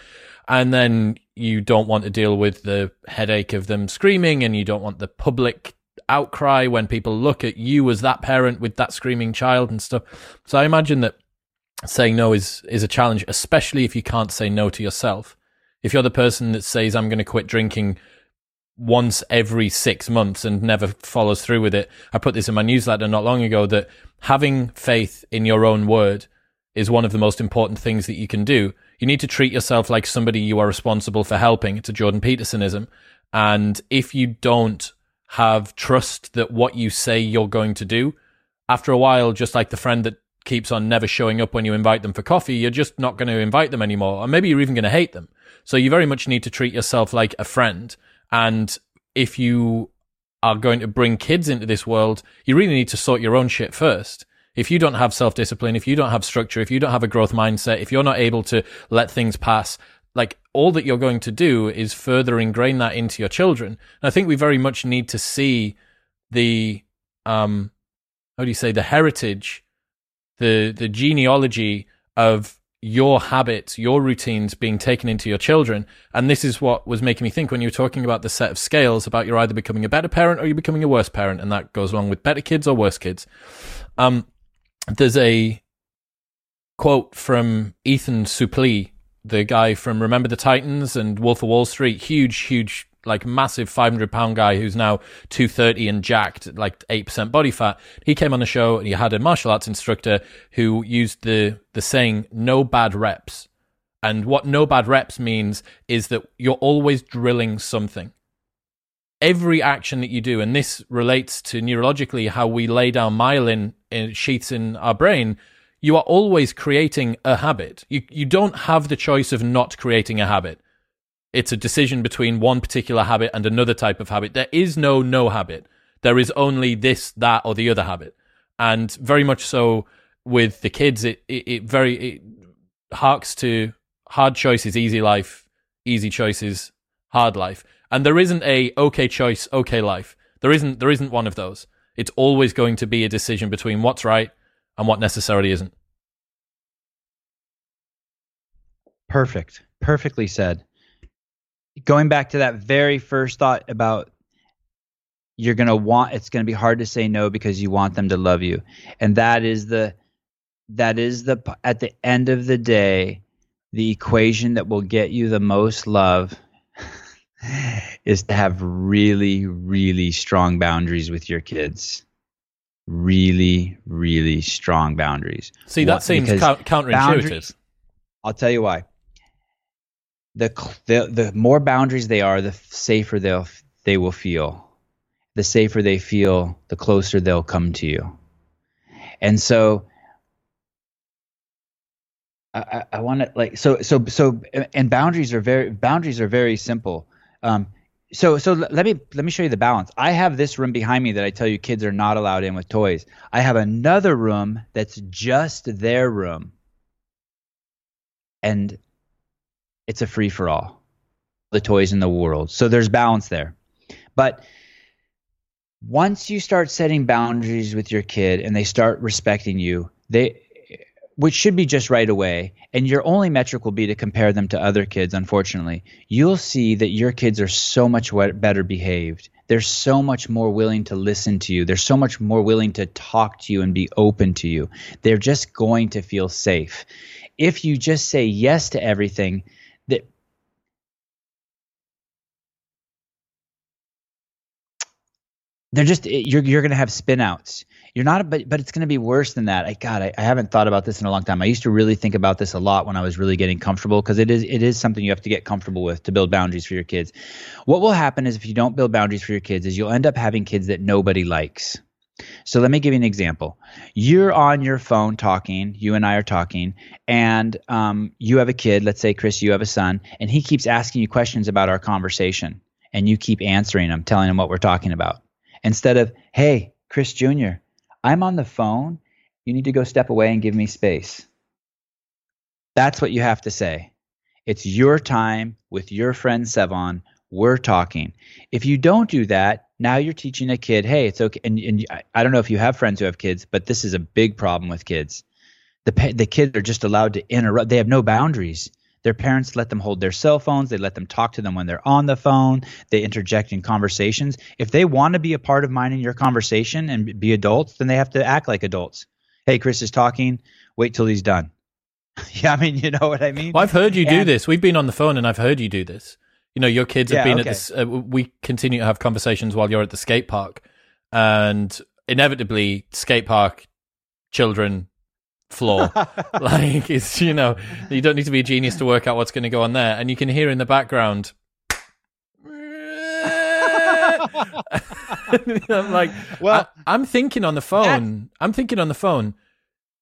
And then you don't want to deal with the headache of them screaming and you don't want the public outcry when people look at you as that parent with that screaming child and stuff. So i imagine that saying no is is a challenge especially if you can't say no to yourself. If you're the person that says i'm going to quit drinking once every six months and never follows through with it. I put this in my newsletter not long ago that having faith in your own word is one of the most important things that you can do you need to treat yourself like somebody you are responsible for helping. It's a Jordan Petersonism. And if you don't have trust that what you say you're going to do, after a while, just like the friend that keeps on never showing up when you invite them for coffee, you're just not going to invite them anymore. Or maybe you're even going to hate them. So you very much need to treat yourself like a friend. And if you are going to bring kids into this world, you really need to sort your own shit first if you don't have self discipline, if you don't have structure, if you don't have a growth mindset, if you're not able to let things pass, like all that you're going to do is further ingrain that into your children. And I think we very much need to see the um how do you say the heritage, the the genealogy of your habits, your routines being taken into your children. And this is what was making me think when you were talking about the set of scales about you're either becoming a better parent or you're becoming a worse parent. And that goes along with better kids or worse kids. Um, there's a quote from Ethan Suplee, the guy from Remember the Titans and Wolf of Wall Street, huge, huge, like massive 500 pound guy who's now 230 and jacked, like 8% body fat. He came on the show and he had a martial arts instructor who used the, the saying, no bad reps. And what no bad reps means is that you're always drilling something every action that you do, and this relates to neurologically how we lay down myelin in sheets in our brain, you are always creating a habit. You you don't have the choice of not creating a habit. It's a decision between one particular habit and another type of habit. There is no no habit. There is only this, that, or the other habit. And very much so with the kids, it it, it very it harks to hard choices, easy life, easy choices, hard life. And there isn't a okay choice, okay life. There isn't there isn't one of those. It's always going to be a decision between what's right and what necessarily isn't. Perfect. Perfectly said. Going back to that very first thought about you're going to want it's going to be hard to say no because you want them to love you. And that is the that is the at the end of the day the equation that will get you the most love is to have really, really strong boundaries with your kids. Really, really strong boundaries. See, that what, seems counterintuitive. I'll tell you why. The, the the more boundaries they are, the safer they'll they will feel. the safer they feel, the closer they'll come to you. And so I, I want to like so so so and boundaries are very boundaries are very simple. Um, so so let me let me show you the balance. I have this room behind me that I tell you kids are not allowed in with toys. I have another room that's just their room. And it's a free for all. The toys in the world. So there's balance there. But once you start setting boundaries with your kid and they start respecting you, they which should be just right away, and your only metric will be to compare them to other kids, unfortunately, you'll see that your kids are so much better behaved. They're so much more willing to listen to you. They're so much more willing to talk to you and be open to you. They're just going to feel safe. If you just say yes to everything, they're just you're you're going to have spinouts you're not, but but it's going to be worse than that. I God, I, I, haven't thought about this in a long time. I used to really think about this a lot when I was really getting comfortable because it is it is something you have to get comfortable with to build boundaries for your kids. What will happen is if you don't build boundaries for your kids, is you'll end up having kids that nobody likes. So let me give you an example. You're on your phone talking, you and I are talking, and um, you have a kid. Let's say, Chris, you have a son, and he keeps asking you questions about our conversation, and you keep answering him, telling him what we're talking about. Instead of, hey, Chris Jr., I'm on the phone. You need to go step away and give me space. That's what you have to say. It's your time with your friend Sevan. We're talking. If you don't do that, now you're teaching a kid, hey, it's okay. And, and I don't know if you have friends who have kids, but this is a big problem with kids. The, the kids are just allowed to interrupt. They have no boundaries. Their parents let them hold their cell phones. They let them talk to them when they're on the phone. They interject in conversations. If they want to be a part of mine in your conversation and be adults, then they have to act like adults. Hey, Chris is talking. Wait till he's done. yeah, I mean, you know what I mean? Well, I've heard you do this. We've been on the phone and I've heard you do this. You know, your kids have yeah, been okay. at this. Uh, we continue to have conversations while you're at the skate park. And inevitably, skate park children floor. like it's you know you don't need to be a genius to work out what's going to go on there, and you can hear in the background. I'm like, well, I, am thinking on the phone. I'm thinking on the phone.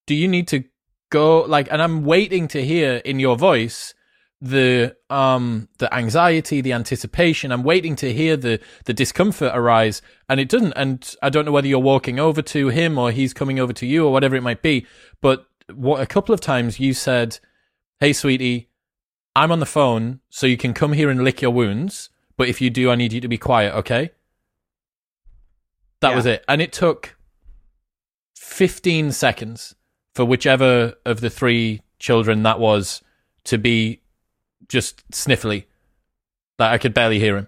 Do you need to go like? And I'm waiting to hear in your voice the um the anxiety the anticipation. I'm waiting to hear the the discomfort arise and it doesn't. And i don't know whether you're walking over to him or he's coming over to you or whatever it might be. But what a couple of times you said hey sweetie i'm on the phone so you can come here and lick your wounds but if you do i need you to be quiet okay? That yeah. was it. And it took 15 seconds for whichever of the three children that was to be just sniffly. Like I could barely hear him.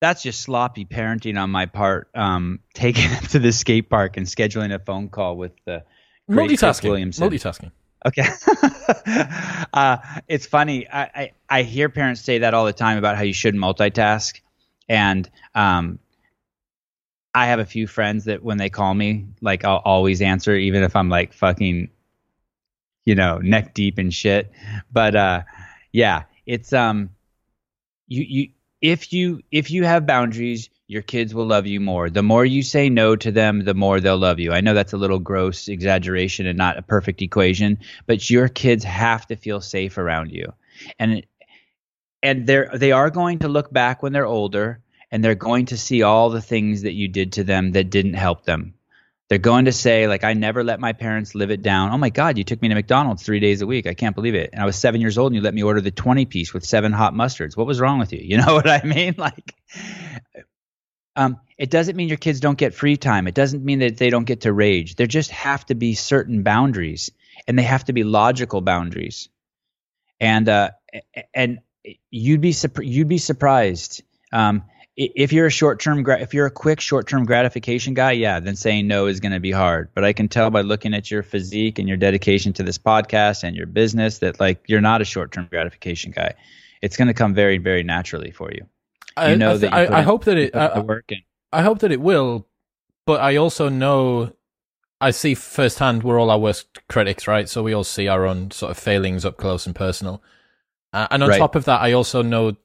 That's just sloppy parenting on my part. Um, taking him to the skate park and scheduling a phone call with the multitasking. Williamson. Multitasking. Okay. uh, it's funny. I, I, I hear parents say that all the time about how you shouldn't multitask, and um, I have a few friends that when they call me, like I'll always answer, even if I'm like fucking, you know, neck deep in shit. But uh, yeah, it's um, you you if you if you have boundaries, your kids will love you more. The more you say no to them, the more they'll love you. I know that's a little gross exaggeration and not a perfect equation, but your kids have to feel safe around you. And and they're they are going to look back when they're older and they're going to see all the things that you did to them that didn't help them. They're going to say, like, I never let my parents live it down. Oh my God, you took me to McDonald's three days a week. I can't believe it. And I was seven years old and you let me order the 20 piece with seven hot mustards. What was wrong with you? You know what I mean? Like, um, it doesn't mean your kids don't get free time. It doesn't mean that they don't get to rage. There just have to be certain boundaries and they have to be logical boundaries. And, uh, and you'd be, you'd be surprised. Um, if you're a short term if you're a quick short term gratification guy, yeah, then saying no is going to be hard. But I can tell by looking at your physique and your dedication to this podcast and your business that like you're not a short term gratification guy. It's going to come very very naturally for you. You I, know I, th- that I, I hope that it I, work and, I hope that it will, but I also know I see firsthand we're all our worst critics, right? So we all see our own sort of failings up close and personal. Uh, and on right. top of that, I also know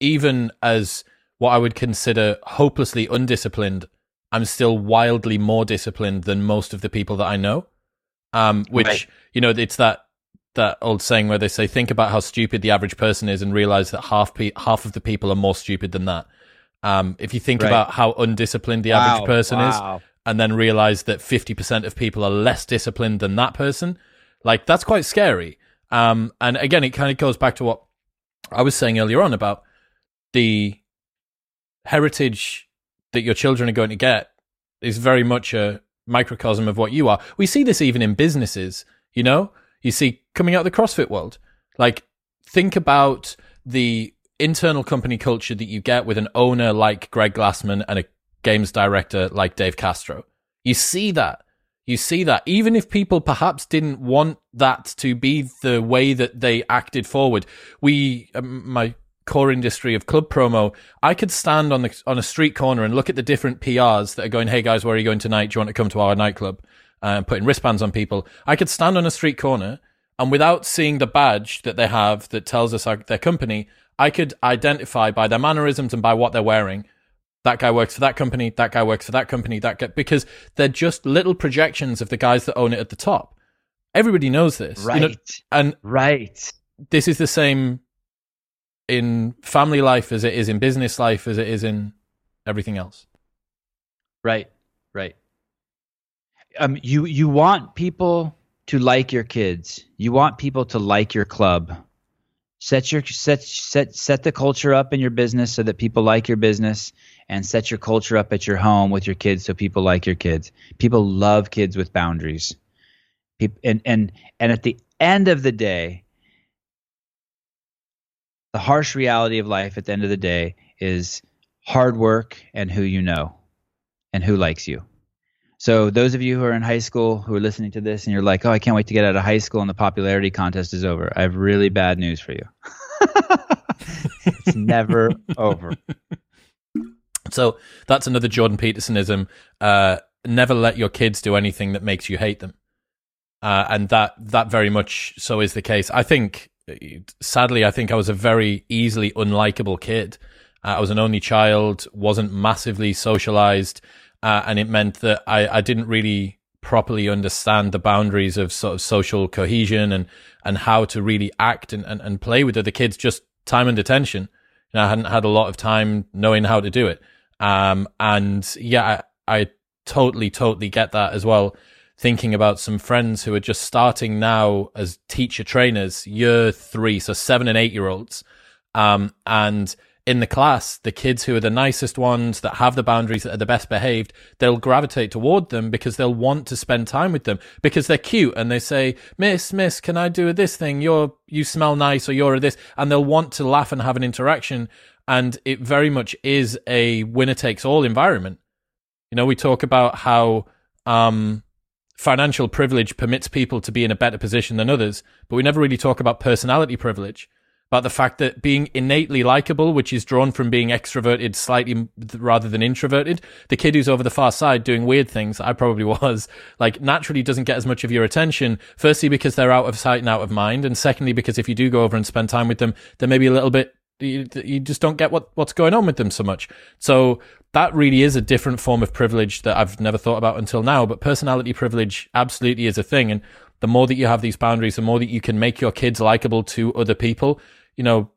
even as what I would consider hopelessly undisciplined, I'm still wildly more disciplined than most of the people that I know. Um, which right. you know, it's that that old saying where they say, "Think about how stupid the average person is, and realize that half pe- half of the people are more stupid than that." Um, if you think right. about how undisciplined the wow. average person wow. is, and then realize that fifty percent of people are less disciplined than that person, like that's quite scary. Um, and again, it kind of goes back to what I was saying earlier on about the heritage that your children are going to get is very much a microcosm of what you are. We see this even in businesses, you know? You see coming out of the CrossFit world. Like think about the internal company culture that you get with an owner like Greg Glassman and a games director like Dave Castro. You see that. You see that. Even if people perhaps didn't want that to be the way that they acted forward, we, um, my core industry of club promo, I could stand on the on a street corner and look at the different PRs that are going, "Hey guys, where are you going tonight? Do you want to come to our nightclub?" And uh, putting wristbands on people. I could stand on a street corner and without seeing the badge that they have that tells us our, their company, I could identify by their mannerisms and by what they're wearing. That guy works for that company. That guy works for that company. That guy, because they're just little projections of the guys that own it at the top. Everybody knows this, right? You know, and right, this is the same in family life as it is in business life as it is in everything else. Right, right. Um, you you want people to like your kids. You want people to like your club. Set your set set set the culture up in your business so that people like your business, and set your culture up at your home with your kids so people like your kids. People love kids with boundaries. People, and and and at the end of the day, the harsh reality of life at the end of the day is hard work and who you know and who likes you. So those of you who are in high school who are listening to this and you're like, "Oh, I can't wait to get out of high school and the popularity contest is over." I have really bad news for you. it's never over. So that's another Jordan Petersonism. Uh, never let your kids do anything that makes you hate them. Uh, and that that very much so is the case. I think sadly, I think I was a very easily unlikable kid. Uh, I was an only child, wasn't massively socialized, uh, and it meant that I, I didn't really properly understand the boundaries of sort of social cohesion and, and how to really act and, and, and play with other kids, just time and attention. And I hadn't had a lot of time knowing how to do it. Um, and yeah, I, I totally, totally get that as well thinking about some friends who are just starting now as teacher trainers, year three, so seven and eight year olds. Um, and in the class, the kids who are the nicest ones that have the boundaries that are the best behaved, they'll gravitate toward them because they'll want to spend time with them because they're cute and they say, Miss, Miss, can I do this thing? You're, you smell nice or you're this. And they'll want to laugh and have an interaction. And it very much is a winner takes all environment. You know, we talk about how, um, financial privilege permits people to be in a better position than others, but we never really talk about personality privilege. About the fact that being innately likable, which is drawn from being extroverted slightly rather than introverted, the kid who's over the far side doing weird things, I probably was, like naturally doesn't get as much of your attention. Firstly, because they're out of sight and out of mind. And secondly, because if you do go over and spend time with them, they're maybe a little bit you, you just don't get what, what's going on with them so much. So that really is a different form of privilege that I've never thought about until now. But personality privilege absolutely is a thing. And the more that you have these boundaries, the more that you can make your kids likable to other people. You know,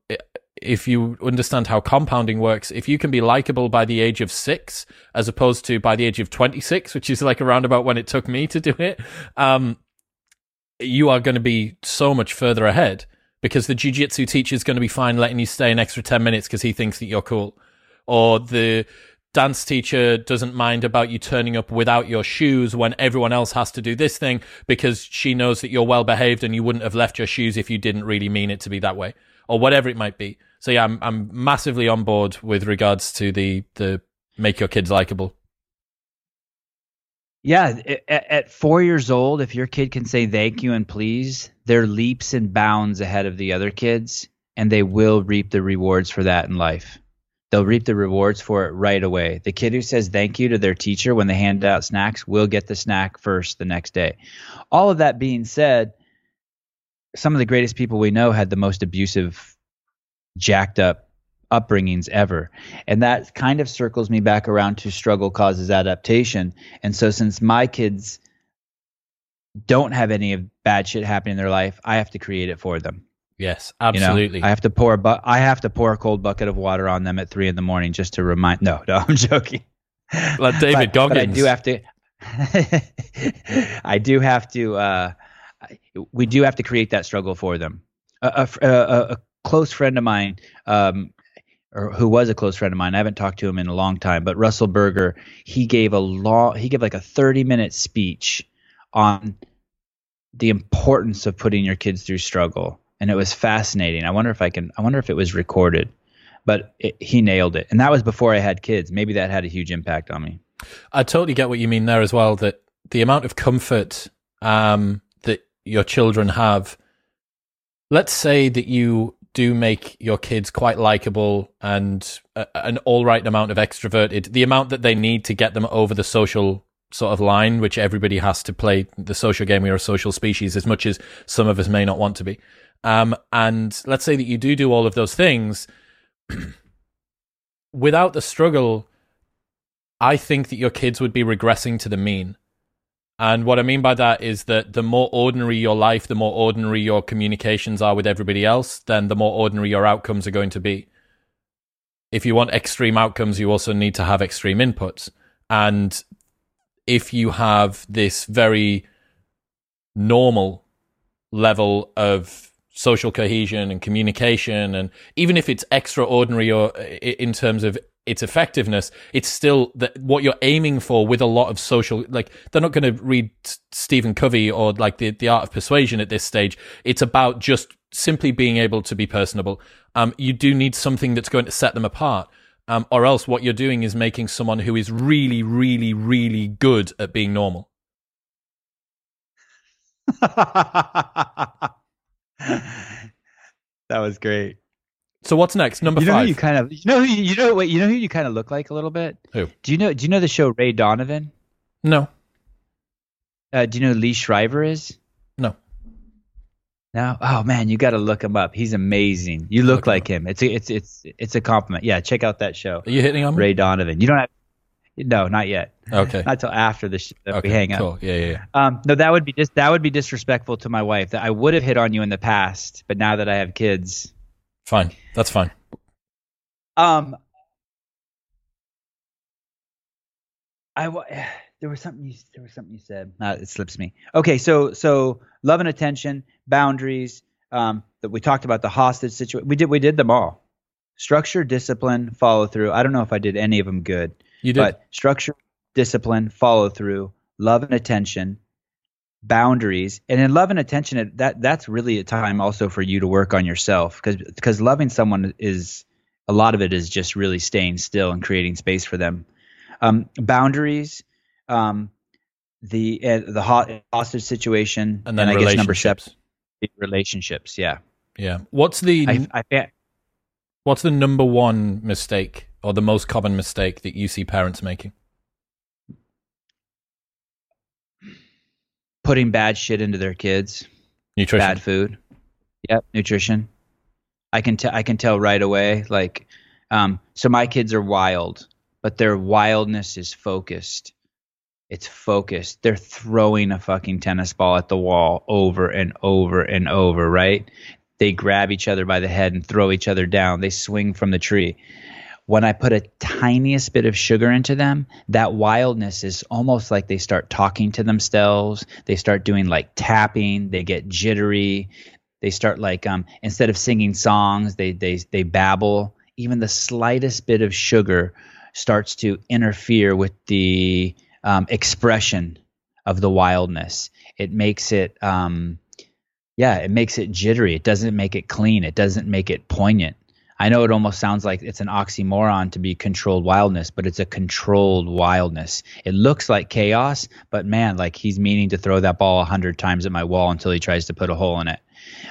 if you understand how compounding works, if you can be likable by the age of six, as opposed to by the age of 26, which is like around about when it took me to do it, um, you are going to be so much further ahead because the jiu-jitsu teacher is going to be fine letting you stay an extra 10 minutes because he thinks that you're cool. Or the dance teacher doesn't mind about you turning up without your shoes when everyone else has to do this thing because she knows that you're well behaved and you wouldn't have left your shoes if you didn't really mean it to be that way. Or whatever it might be. So yeah i'm i'm massively on board with regards to the the make your kids likable yeah, at, at, four years old, if your kid can say thank you and please, they're leaps and bounds ahead of the other kids, and they will reap the rewards for that in life. They'll reap the rewards for it right away. The kid who says thank you to their teacher when they hand out snacks will get the snack first the next day. All of that being said, some of the greatest people we know had the most abusive, jacked up upbringings ever. And that kind of circles me back around to struggle causes adaptation. And so since my kids don't have any of bad shit happening in their life, I have to create it for them. Yes, absolutely. You know, I have to pour a bu- I have to pour a cold bucket of water on them at three in the morning just to remind. No, no, I'm joking. Like David but, Goggins. But I do have to. I do have to. Uh, we do have to create that struggle for them. A, a, a, a close friend of mine, um, or who was a close friend of mine, I haven't talked to him in a long time, but Russell Berger, he gave a long, he gave like a 30 minute speech on the importance of putting your kids through struggle and it was fascinating. I wonder if I can. I wonder if it was recorded, but it, he nailed it. And that was before I had kids. Maybe that had a huge impact on me. I totally get what you mean there as well. That the amount of comfort um, that your children have. Let's say that you do make your kids quite likable and a, an all right amount of extroverted, the amount that they need to get them over the social sort of line, which everybody has to play the social game. We are a social species, as much as some of us may not want to be. Um, and let's say that you do do all of those things without the struggle. I think that your kids would be regressing to the mean. And what I mean by that is that the more ordinary your life, the more ordinary your communications are with everybody else, then the more ordinary your outcomes are going to be. If you want extreme outcomes, you also need to have extreme inputs. And if you have this very normal level of social cohesion and communication and even if it's extraordinary or in terms of its effectiveness it's still that what you're aiming for with a lot of social like they're not going to read stephen covey or like the, the art of persuasion at this stage. It's about just simply being able to be personable. Um, you do need something that's going to set them apart. Um, or else what you're doing is making someone who is really really really good at being normal. That was great. So what's next? Number you know five. you kind of you know who you, you know wait you know who you kind of look like a little bit. Who? Do you know Do you know the show Ray Donovan? No. Uh, do you know who Liev Schreiber is? No. No. Oh man, you got to look him up. He's amazing. You look like him. It's a, it's it's it's a compliment. Yeah, check out that show. Are you hitting on me? Ray Donovan? You don't have. No, not yet. Okay. not till after the sh- okay, we hang cool. up. Yeah, yeah, yeah. Um, no, that would be just that would be disrespectful to my wife. That I would have hit on you in the past, but now that I have kids, Fine. That's fine. um, I there was something you there was something you said. Uh, it slips me. Okay, so so love and attention, boundaries. Um, that we talked about the hostage situation. We did we did them all. Structure, discipline, follow through. I don't know if I did any of them good. You did. But structure, discipline, follow through, love and attention, boundaries, and in love and attention, that that's really a time also for you to work on yourself because because loving someone is a lot of it is just really staying still and creating space for them. Um, boundaries, um, the uh, the hot, hostage situation, and then I guess number relationships. relationships. Yeah. Yeah. What's the I, I, what's the number one mistake or the most common mistake that you see parents making? Putting bad shit into their kids. Nutrition. Bad food. Yep, nutrition. I can tell. I can tell right away. Like, um, so my kids are wild, but their wildness is focused. It's focused. They're throwing a fucking tennis ball at the wall over and over and over. Right? They grab each other by the head and throw each other down. They swing from the tree. When I put a tiniest bit of sugar into them, that wildness is almost like they start talking to themselves. They start doing like tapping. They get jittery. They start like um, instead of singing songs they they they babble. Even the slightest bit of sugar starts to interfere with the um, expression of the wildness. It makes it um, yeah it makes it jittery. It doesn't make it clean. It doesn't make it poignant i know it almost sounds like it's an oxymoron to be controlled wildness but it's a controlled wildness it looks like chaos but man like he's meaning to throw that ball a hundred times at my wall until he tries to put a hole in it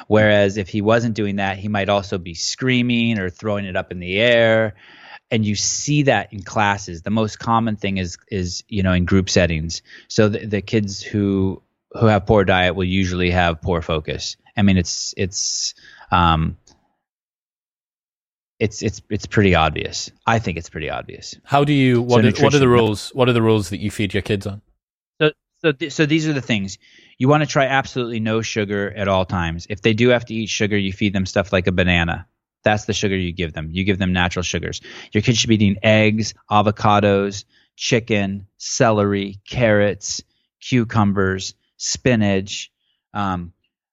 Whereas if he wasn't doing that, he might also be screaming or throwing it up in the air. And you see that in classes. The most common thing is is you know in group settings. So the, the kids who who have poor diet will usually have poor focus. I mean, it's it's um, it's it's it's pretty obvious. I think it's pretty obvious. How do you? What, So are, what are the rules? What are the rules that you feed your kids on? So so th- so these are the things. You want to try absolutely no sugar at all times. If they do have to eat sugar, you feed them stuff like a banana. That's the sugar you give them. You give them natural sugars. Your kids should be eating eggs, avocados, chicken, celery, carrots, cucumbers, spinach. Um,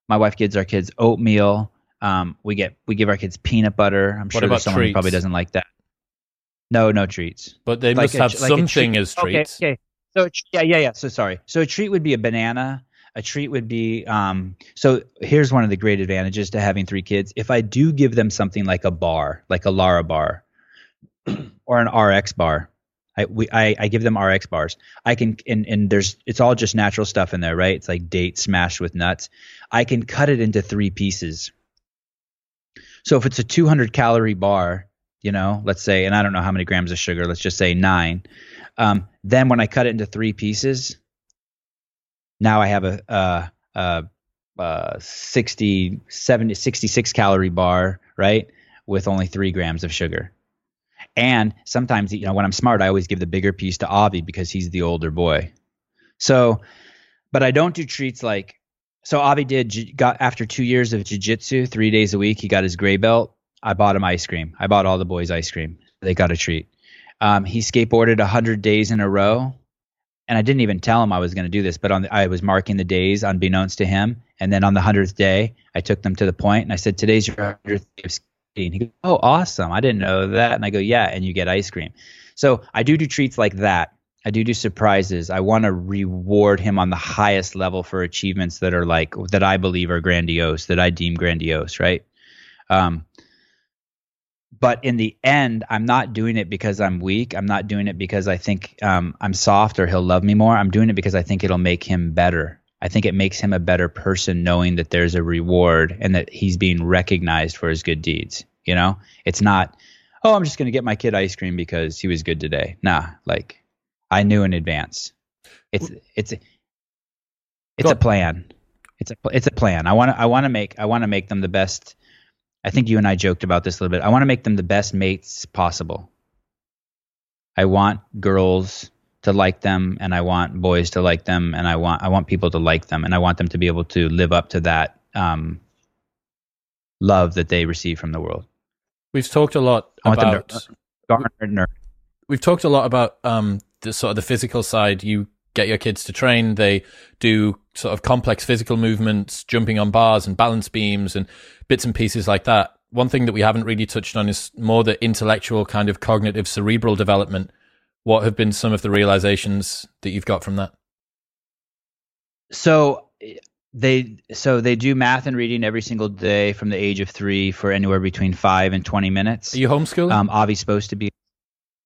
my wife gives our kids oatmeal. Um, we get we give our kids peanut butter. I'm sure about someone who probably doesn't like that. No, no treats. But they Like must a have like something treat- as treats. Okay, okay. So yeah, yeah, yeah. So sorry. So a treat would be a banana. A treat would be um. So here's one of the great advantages to having three kids. If I do give them something like a bar, like a Lara bar, or an RX bar, I we I, I give them RX bars. I can and and there's it's all just natural stuff in there, right? It's like date smashed with nuts. I can cut it into three pieces. So if it's a 200 calorie bar, you know, let's say, and I don't know how many grams of sugar, let's just say nine. Um, then when I cut it into three pieces, now I have a, a, a, a 60, 70, 66 calorie bar, right? With only three grams of sugar. And sometimes, you know, when I'm smart, I always give the bigger piece to Avi because he's the older boy. So, but I don't do treats like, so Avi did, got after two years of jujitsu, three days a week, he got his gray belt. I bought him ice cream. I bought all the boys ice cream. They got a treat. Um, he skateboarded 100 days in a row. And I didn't even tell him I was going to do this, but on the, I was marking the days unbeknownst to him. And then on the 100th day, I took them to the point and I said, Today's your 100th day of skating. He goes, Oh, awesome. I didn't know that. And I go, Yeah. And you get ice cream. So I do do treats like that. I do do surprises. I want to reward him on the highest level for achievements that are like, that I believe are grandiose, that I deem grandiose, right? Um, but in the end, I'm not doing it because I'm weak. I'm not doing it because I think um, I'm soft or he'll love me more. I'm doing it because I think it'll make him better. I think it makes him a better person knowing that there's a reward and that he's being recognized for his good deeds. You know, it's not, oh, I'm just going to get my kid ice cream because he was good today. Nah, like I knew in advance. It's it's it's a plan. It's a it's a plan. I want to I want to make I want to make them the best. I think you and I joked about this a little bit. I want to make them the best mates possible. I want girls to like them and I want boys to like them and I want I want people to like them and I want them to be able to live up to that um, love that they receive from the world. We've talked a lot I want them about. to garner we've talked a lot about um the sort of the physical side. You get your kids to train. They do sort of complex physical movements, jumping on bars and balance beams and bits and pieces like that. One thing that we haven't really touched on is more the intellectual kind of cognitive cerebral development. What have been some of the realizations that you've got from that? So they so they do math and reading every single day from the age of three for anywhere between five and twenty minutes. Are you homeschooling? Um, Avi's supposed to be.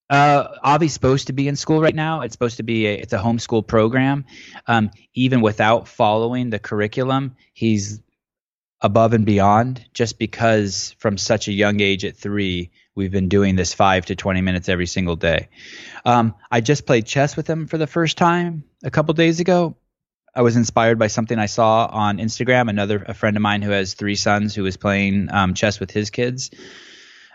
Uh, Avi's supposed to be in school right now. It's supposed to be a, it's a homeschool program. Um, even without following the curriculum, he's above and beyond just because from such a young age at three, we've been doing this five to 20 minutes every single day. Um, I just played chess with him for the first time a couple days ago. I was inspired by something I saw on Instagram. Another a friend of mine who has three sons who was playing um, chess with his kids.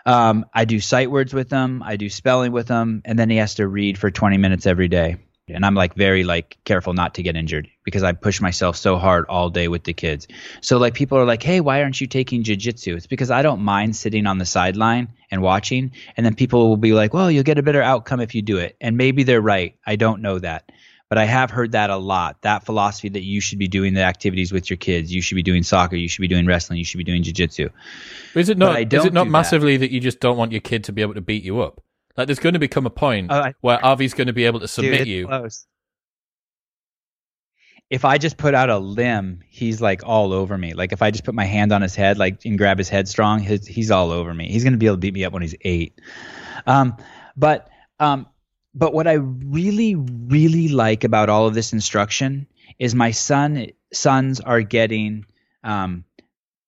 Um, I do sight words with him. I do spelling with him, and then he has to read for 20 minutes every day. And I'm like very like careful not to get injured because I push myself so hard all day with the kids. So like people are like, "Hey, why aren't you taking jujitsu?" It's because I don't mind sitting on the sideline and watching. And then people will be like, "Well, you'll get a better outcome if you do it." And maybe they're right. I don't know that. But I have heard that a lot. That philosophy that you should be doing the activities with your kids. You should be doing soccer. You should be doing wrestling. You should be doing jujitsu. is it not? I Is it not do that. massively that. you just don't want your kid to be able to beat you up? Like, there's going to become a point Oh, I- where Avi's going to be able to submit Dude, you. close. If I just put out a limb, he's like all over me. Like if I just put my hand on his head, like and grab his head strong, his, he's all over me. He's gonna be able to beat me up when he's eight. Um, but um, but what I really really like about all of this instruction is my son sons are getting um,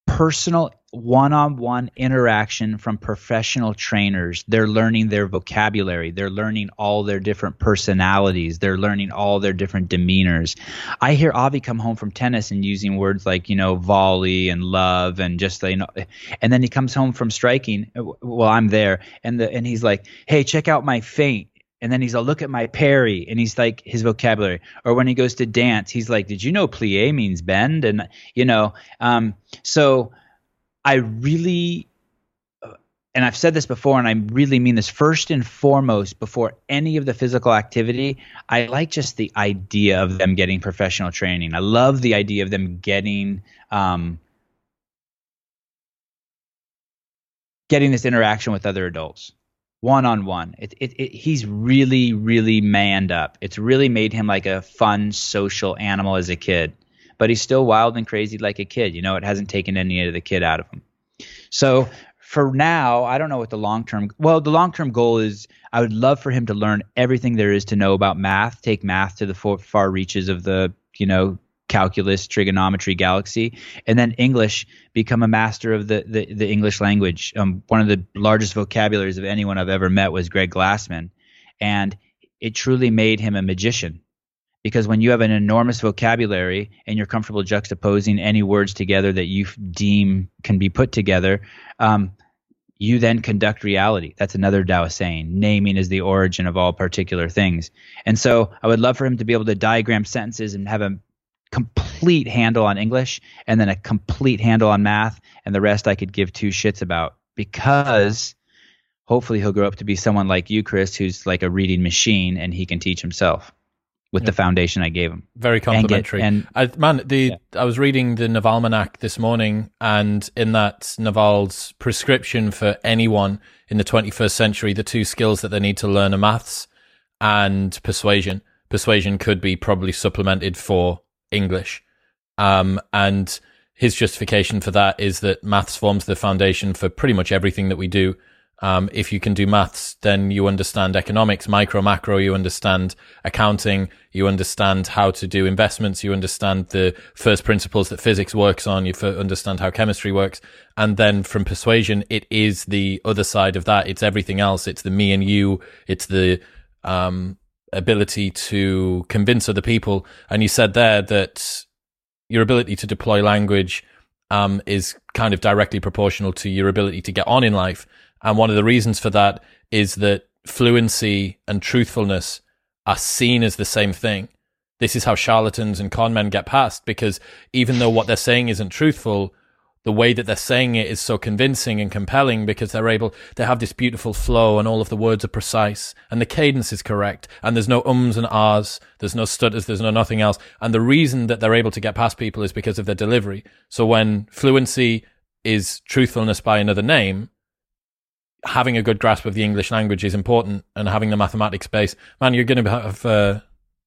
personal one-on-one interaction from professional trainers. They're learning their vocabulary. They're learning all their different personalities. They're learning all their different demeanors. I hear avi come home from tennis and using words like you know volley and love and just you know and then he comes home from striking. Well i'm there. And the and he's like hey check out my feint and then he's like, look at my parry, and he's like his vocabulary. Or when he goes to dance, he's like, did you know plie means bend? And you know, um, so I really, uh, and I've said this before, and I really mean this first and foremost, before any of the physical activity, I like just the idea of them getting professional training. I love the idea of them getting, um, getting this interaction with other adults one on one. It, it, he's really, really manned up. It's really made him like a fun social animal as a kid but he's still wild and crazy like a kid. You know, it hasn't taken any of the kid out of him. So for now, I don't know what the long term. Well, the long term goal is I would love for him to learn everything there is to know about math, take math to the far, far reaches of the you know calculus, trigonometry galaxy, and then English, become a master of the the, the English language. Um, one of the largest vocabularies of anyone I've ever met was Greg Glassman, and it truly made him a magician because when you have an enormous vocabulary and you're comfortable juxtaposing any words together that you deem can be put together, um, you then conduct reality. That's another Tao saying. Naming is the origin of all particular things. And so I would love for him to be able to diagram sentences and have a complete handle on English and then a complete handle on math, and the rest I could give two shits about because hopefully he'll grow up to be someone like you, Chris, who's like a reading machine and he can teach himself with the foundation I gave him. Very complimentary. And, get, and I, man, the yeah. I was reading the Navalmanac this morning, and in that Naval's prescription for anyone in the 21st century, the two skills that they need to learn are maths and persuasion. Persuasion could be probably supplemented for English, um, and his justification for that is that maths forms the foundation for pretty much everything that we do um, if you can do maths, then you understand economics, micro, macro, you understand accounting, you understand how to do investments, you understand the first principles that physics works on, you understand how chemistry works. And then from persuasion, it is the other side of that. It's everything else. It's the me and you. It's the, um, ability to convince other people. And you said there that your ability to deploy language, um, is kind of directly proportional to your ability to get on in life. And one of the reasons for that is that fluency and truthfulness are seen as the same thing. This is how charlatans and con men get past because even though what they're saying isn't truthful, the way that they're saying it is so convincing and compelling because they're able, they have this beautiful flow and all of the words are precise and the cadence is correct and there's no ums and ahs, there's no stutters, there's no nothing else. And the reason that they're able to get past people is because of their delivery. So when fluency is truthfulness by another name, having a good grasp of the English language is important, and having the mathematics base. Man, you're going to have uh,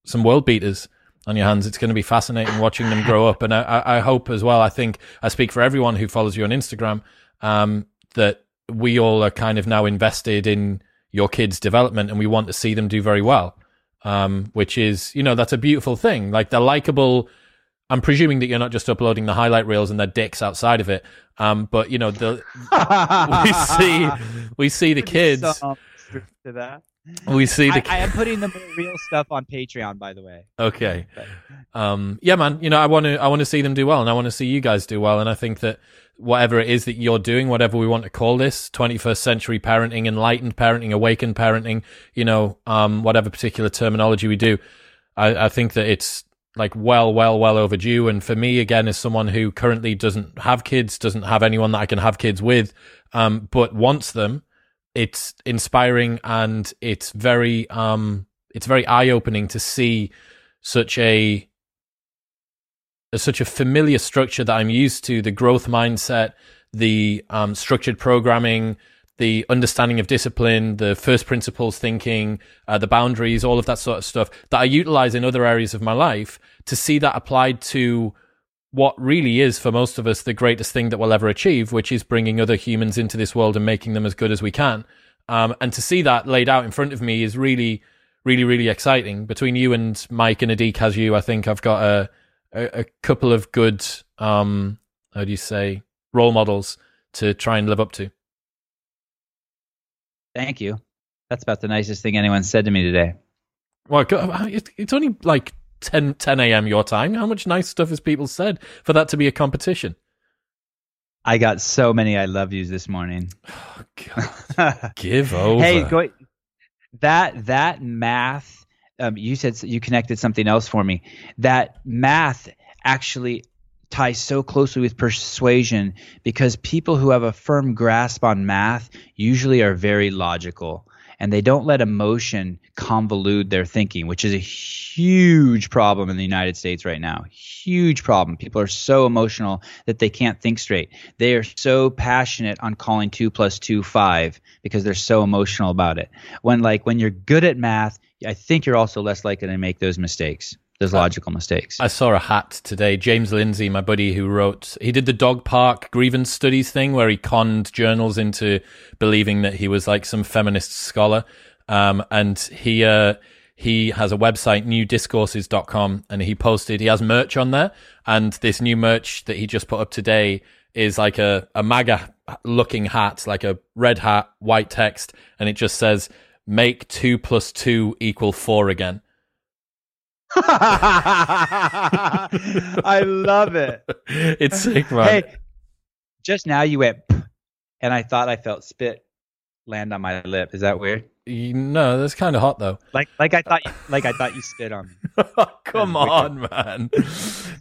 some world beaters on your hands. It's going to be fascinating watching them grow up, and I, I, hope as well. I think I speak for everyone who follows you on Instagram um, that we all are kind of now invested in your kids' development, and we want to see them do very well. Um, which is, you know, that's a beautiful thing. Like they're likable I'm presuming that you're not just uploading the highlight reels and their dicks outside of it. Um, but you know, the we see we see the kids. to that. We see the. I, I, am putting the real stuff on Patreon, by the way. Okay. Um, yeah, man. You know, I want to I want to see them do well, and I want to see you guys do well, and I think that whatever it is that you're doing, whatever we want to call this, 21st century parenting, enlightened parenting, awakened parenting, you know, um, whatever particular terminology we do, I, I think that it's like well, well, well overdue. And for me, again, as someone who currently doesn't have kids, doesn't have anyone that I can have kids with, um, but wants them, it's inspiring and it's very, um, it's very eye opening to see such a, such a familiar structure that I'm used to, the growth mindset, the um, structured programming, the understanding of discipline, the first principles thinking, uh, the boundaries, all of that sort of stuff that I utilize in other areas of my life to see that applied to what really is for most of us the greatest thing that we'll ever achieve, which is bringing other humans into this world and making them as good as we can. Um, and to see that laid out in front of me is really, really, really exciting. Between you and Mike and Adi Cazayoux, I think I've got a, a, a couple of good, um, how do you say, role models to try and live up to. Thank you. That's about the nicest thing anyone said to me today. Well, it's only like 10, 10 a.m. your time. How much nice stuff has people said for that to be a competition? I got so many I love yous this morning. Oh, Give over. Hey, go, that that math. Um, you said you connected something else for me. That math actually ties so closely with persuasion because people who have a firm grasp on math usually are very logical and they don't let emotion convolute their thinking, which is a huge problem in the United States right now. Huge problem. People are so emotional that they can't think straight. They are so passionate on calling two plus two five because they're so emotional about it. When like when you're good at math, I think you're also less likely to make those mistakes those logical mistakes. I saw a hat today. James Lindsay, my buddy who wrote, he did the dog park grievance studies thing where he conned journals into believing that he was like some feminist scholar. Um, and he, uh, he has a website, newdiscourses.com, and he posted, he has merch on there. And this new merch that he just put up today is like a, a MAGA looking hat, like a red hat, white text. And it just says, make two plus two equal four again. I love it. It's sick, man. Hey, just now you went, and I thought I felt spit land on my lip. Is that weird? No, that's kind of hot though. Like, like I thought, you, like I thought you spit on me. Come on, man.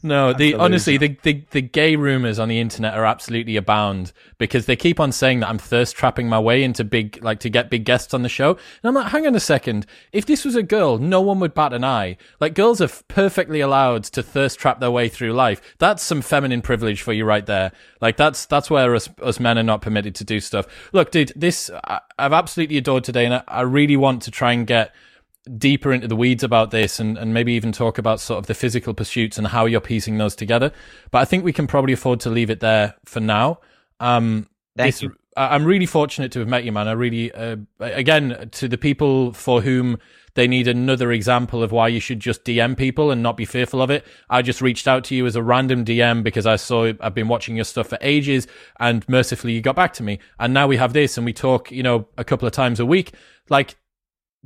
No, the honestly, the, the the gay rumors on the internet are absolutely abound because they keep on saying that I'm thirst trapping my way into big, like to get big guests on the show. And I'm like, hang on a second. If this was a girl, no one would bat an eye. Like girls are perfectly allowed to thirst trap their way through life. That's some feminine privilege for you right there. Like that's that's where us us men are not permitted to do stuff. Look, dude, this I, I've absolutely adored today, and I, I really want to try and get deeper into the weeds about this and, and maybe even talk about sort of the physical pursuits and how you're piecing those together. But I think we can probably afford to leave it there for now. Um, Thank this, you. I'm really fortunate to have met you, man. I really, uh, again, to the people for whom they need another example of why you should just DM people and not be fearful of it. I just reached out to you as a random DM because I saw I've been watching your stuff for ages and mercifully you got back to me. And now we have this and we talk, you know, a couple of times a week. Like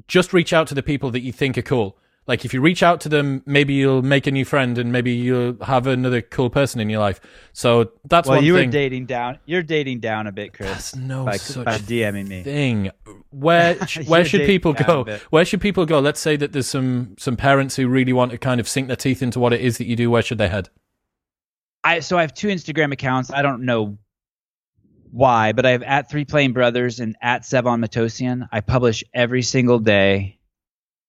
just reach out to the people that you think are cool. Like if you reach out to them, maybe you'll make a new friend and maybe you'll have another cool person in your life. So that's well, one you thing. were dating down. You're dating down a bit, Chris. That's no by, such by DMing me. thing. Where where should people go? Where should people go? Let's say that there's some some parents who really want to kind of sink their teeth into what it is that you do. Where should they head? I so I have two Instagram accounts. I don't know why, but I have at Three Playing Brothers and at Sevan Matossian. I publish every single day.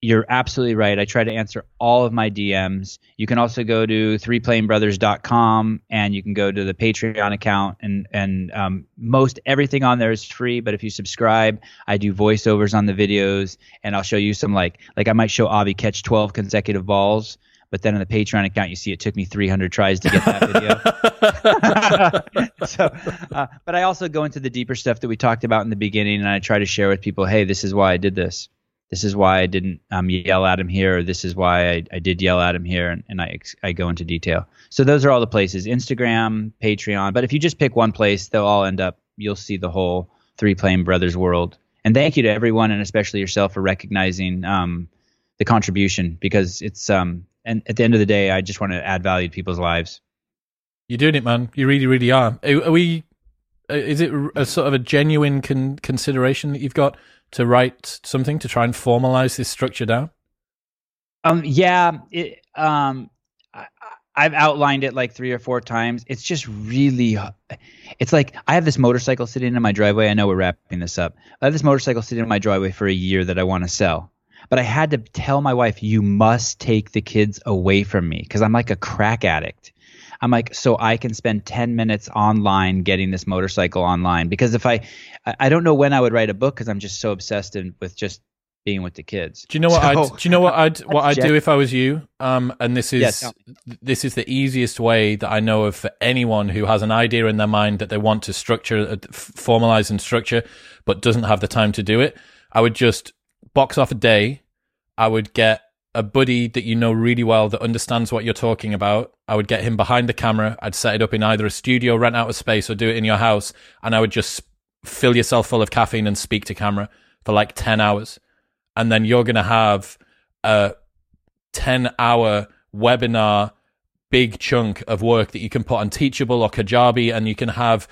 You're absolutely right. I try to answer all of my DMs. You can also go to threeplayingbrothers.com and you can go to the Patreon account and and um, most everything on there is free. But if you subscribe, I do voiceovers on the videos and I'll show you some like like I might show Avi catch 12 consecutive balls but then on the Patreon account, you see it took me 300 tries to get that video. so, uh, but I also go into the deeper stuff that we talked about in the beginning, and I try to share with people, hey, this is why I did this. This is why I didn't um, yell at him here. Or this is why I, I did yell at him here, and, and I I go into detail. So those are all the places: Instagram, Patreon. But if you just pick one place, they'll all end up. You'll see the whole Three Playing Brothers world. And thank you to everyone, and especially yourself, for recognizing um, the contribution because it's um, and at the end of the day, I just want to add value to people's lives. You're doing it, man. You really, really are. Are we? Uh, is it a sort of a genuine con- consideration that you've got to write something to try and formalize this structure down? Um. Yeah. It, um. I, I've outlined it like three or four times. It's just really, it's like I have this motorcycle sitting in my driveway. I know we're wrapping this up. I have this motorcycle sitting in my driveway for a year that I want to sell but I had to tell my wife, you must take the kids away from me because I'm like a crack addict. I'm like, so I can spend 10 minutes online getting this motorcycle online. Because if I, I don't know when I would write a book because I'm just so obsessed in, with just being with the kids. Do you know what so, I'd, do you know what I'd, what I'd do if I was you? Um, and this is, yeah, this is the easiest way that I know of for anyone who has an idea in their mind that they want to structure, uh, formalize and structure, but doesn't have the time to do it. I would just box off a day. I would get a buddy that you know really well that understands what you're talking about. I would get him behind the camera. I'd set it up in either a studio, rent out a space, or do it in your house. And I would just fill yourself full of caffeine and speak to camera for like 10 hours. And then you're going to have a 10 hour webinar, big chunk of work that you can put on Teachable or Kajabi, and you can have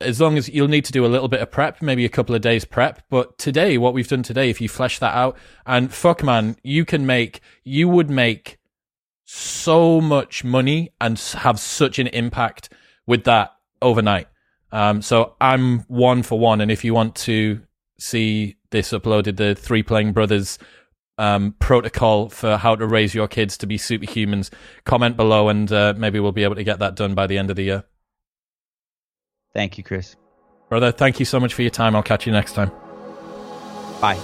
as long as you'll need to do a little bit of prep, maybe a couple of days prep. But today, what we've done today, if you flesh that out, and fuck man, you can make, you would make so much money and have such an impact with that overnight. Um, so I'm one for one. And if you want to see this uploaded, the Three Playing Brothers um, protocol for how to raise your kids to be superhumans, comment below and uh, maybe we'll be able to get that done by the end of the year. Thank you, Chris. Brother, thank you so much for your time. I'll catch you next time. Bye.